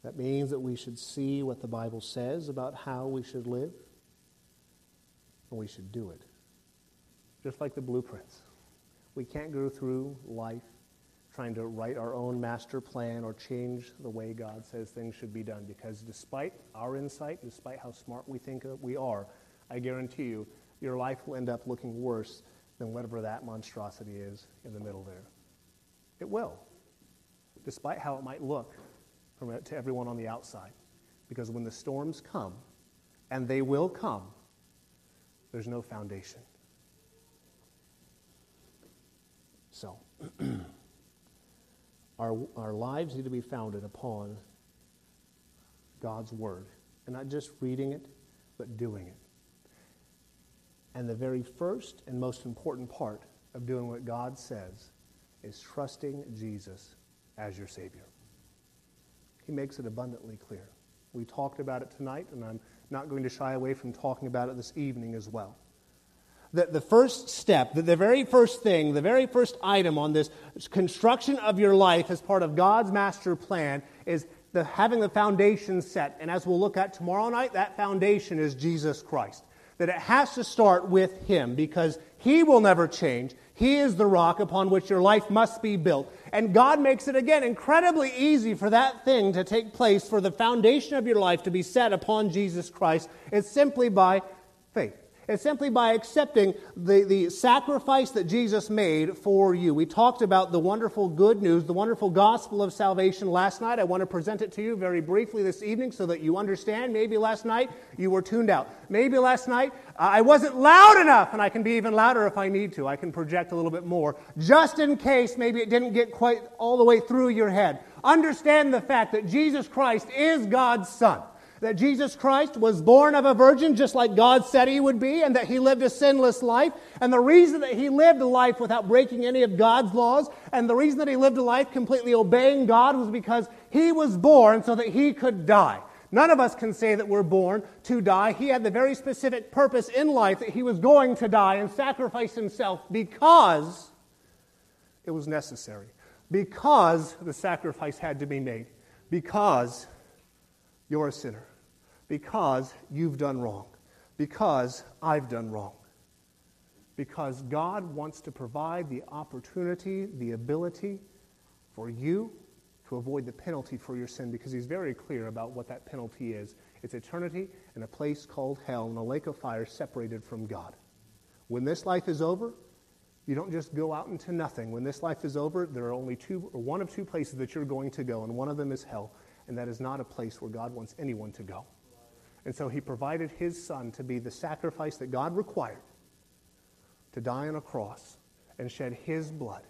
That means that we should see what the Bible says about how we should live, and we should do it. Just like the blueprints. We can't go through life trying to write our own master plan or change the way God says things should be done because despite our insight, despite how smart we think we are, I guarantee you, your life will end up looking worse than whatever that monstrosity is in the middle there. It will, despite how it might look from to everyone on the outside. Because when the storms come, and they will come, there's no foundation. So, our, our lives need to be founded upon God's Word. And not just reading it, but doing it. And the very first and most important part of doing what God says is trusting Jesus as your Savior. He makes it abundantly clear. We talked about it tonight, and I'm not going to shy away from talking about it this evening as well. That the first step, that the very first thing, the very first item on this construction of your life as part of God's master plan is the, having the foundation set. And as we'll look at tomorrow night, that foundation is Jesus Christ. That it has to start with Him because He will never change. He is the rock upon which your life must be built. And God makes it, again, incredibly easy for that thing to take place, for the foundation of your life to be set upon Jesus Christ. It's simply by faith. It's simply by accepting the, the sacrifice that Jesus made for you. We talked about the wonderful good news, the wonderful gospel of salvation last night. I want to present it to you very briefly this evening so that you understand. Maybe last night you were tuned out. Maybe last night uh, I wasn't loud enough, and I can be even louder if I need to. I can project a little bit more. Just in case maybe it didn't get quite all the way through your head. Understand the fact that Jesus Christ is God's Son that Jesus Christ was born of a virgin just like God said he would be, and that he lived a sinless life. And the reason that he lived a life without breaking any of God's laws, and the reason that he lived a life completely obeying God was because he was born so that he could die. None of us can say that we're born to die. He had the very specific purpose in life that he was going to die and sacrifice himself because it was necessary, because the sacrifice had to be made, because you're a sinner because you've done wrong, because I've done wrong. Because God wants to provide the opportunity, the ability for you to avoid the penalty for your sin because He's very clear about what that penalty is. It's eternity in a place called hell, in a lake of fire separated from God. When this life is over, you don't just go out into nothing. When this life is over, there are only two, or one of two places that you're going to go, and one of them is hell, and that is not a place where God wants anyone to go. And so he provided his son to be the sacrifice that God required to die on a cross and shed his blood,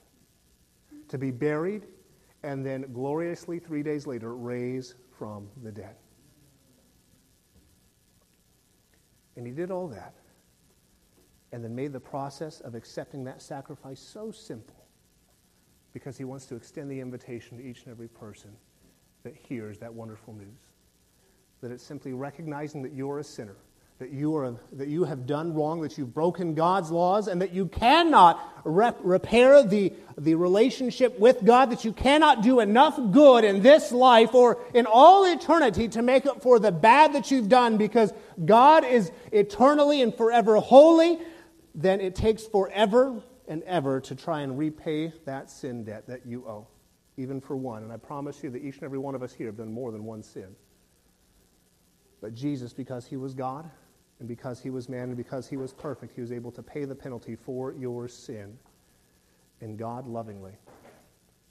to be buried, and then gloriously three days later raise from the dead. And he did all that and then made the process of accepting that sacrifice so simple because he wants to extend the invitation to each and every person that hears that wonderful news that it's simply recognizing that you're a sinner, that you, are, that you have done wrong, that you've broken God's laws, and that you cannot rep- repair the, the relationship with God, that you cannot do enough good in this life or in all eternity to make up for the bad that you've done because God is eternally and forever holy, then it takes forever and ever to try and repay that sin debt that you owe, even for one. And I promise you that each and every one of us here have done more than one sin. But Jesus, because he was God, and because he was man, and because he was perfect, he was able to pay the penalty for your sin. And God lovingly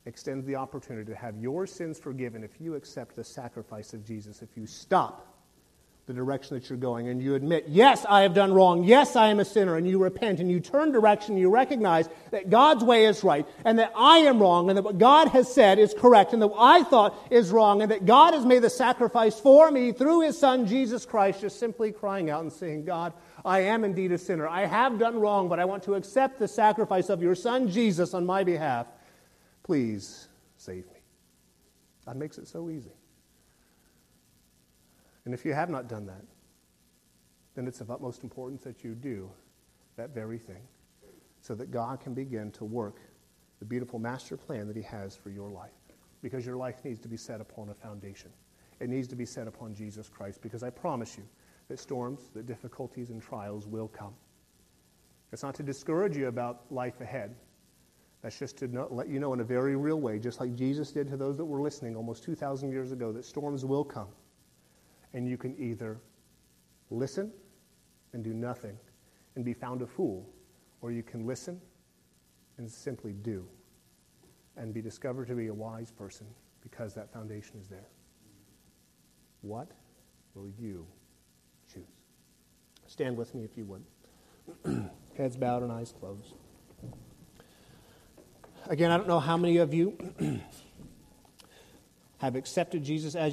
extends the opportunity to have your sins forgiven if you accept the sacrifice of Jesus, if you stop the direction that you're going and you admit, yes, I have done wrong. Yes, I am a sinner. And you repent and you turn direction. And you recognize that God's way is right and that I am wrong and that what God has said is correct and that what I thought is wrong and that God has made the sacrifice for me through his son, Jesus Christ, just simply crying out and saying, God, I am indeed a sinner. I have done wrong, but I want to accept the sacrifice of your son, Jesus, on my behalf. Please save me. God makes it so easy. And if you have not done that, then it's of utmost importance that you do that very thing so that God can begin to work the beautiful master plan that He has for your life. Because your life needs to be set upon a foundation. It needs to be set upon Jesus Christ because I promise you that storms, that difficulties, and trials will come. It's not to discourage you about life ahead. That's just to let you know in a very real way, just like Jesus did to those that were listening almost 2,000 years ago, that storms will come and you can either listen and do nothing and be found a fool, or you can listen and simply do and be discovered to be a wise person because that foundation is there. What will you choose? Stand with me if you would. Heads bowed and eyes closed. Again, I don't know how many of you have accepted Jesus as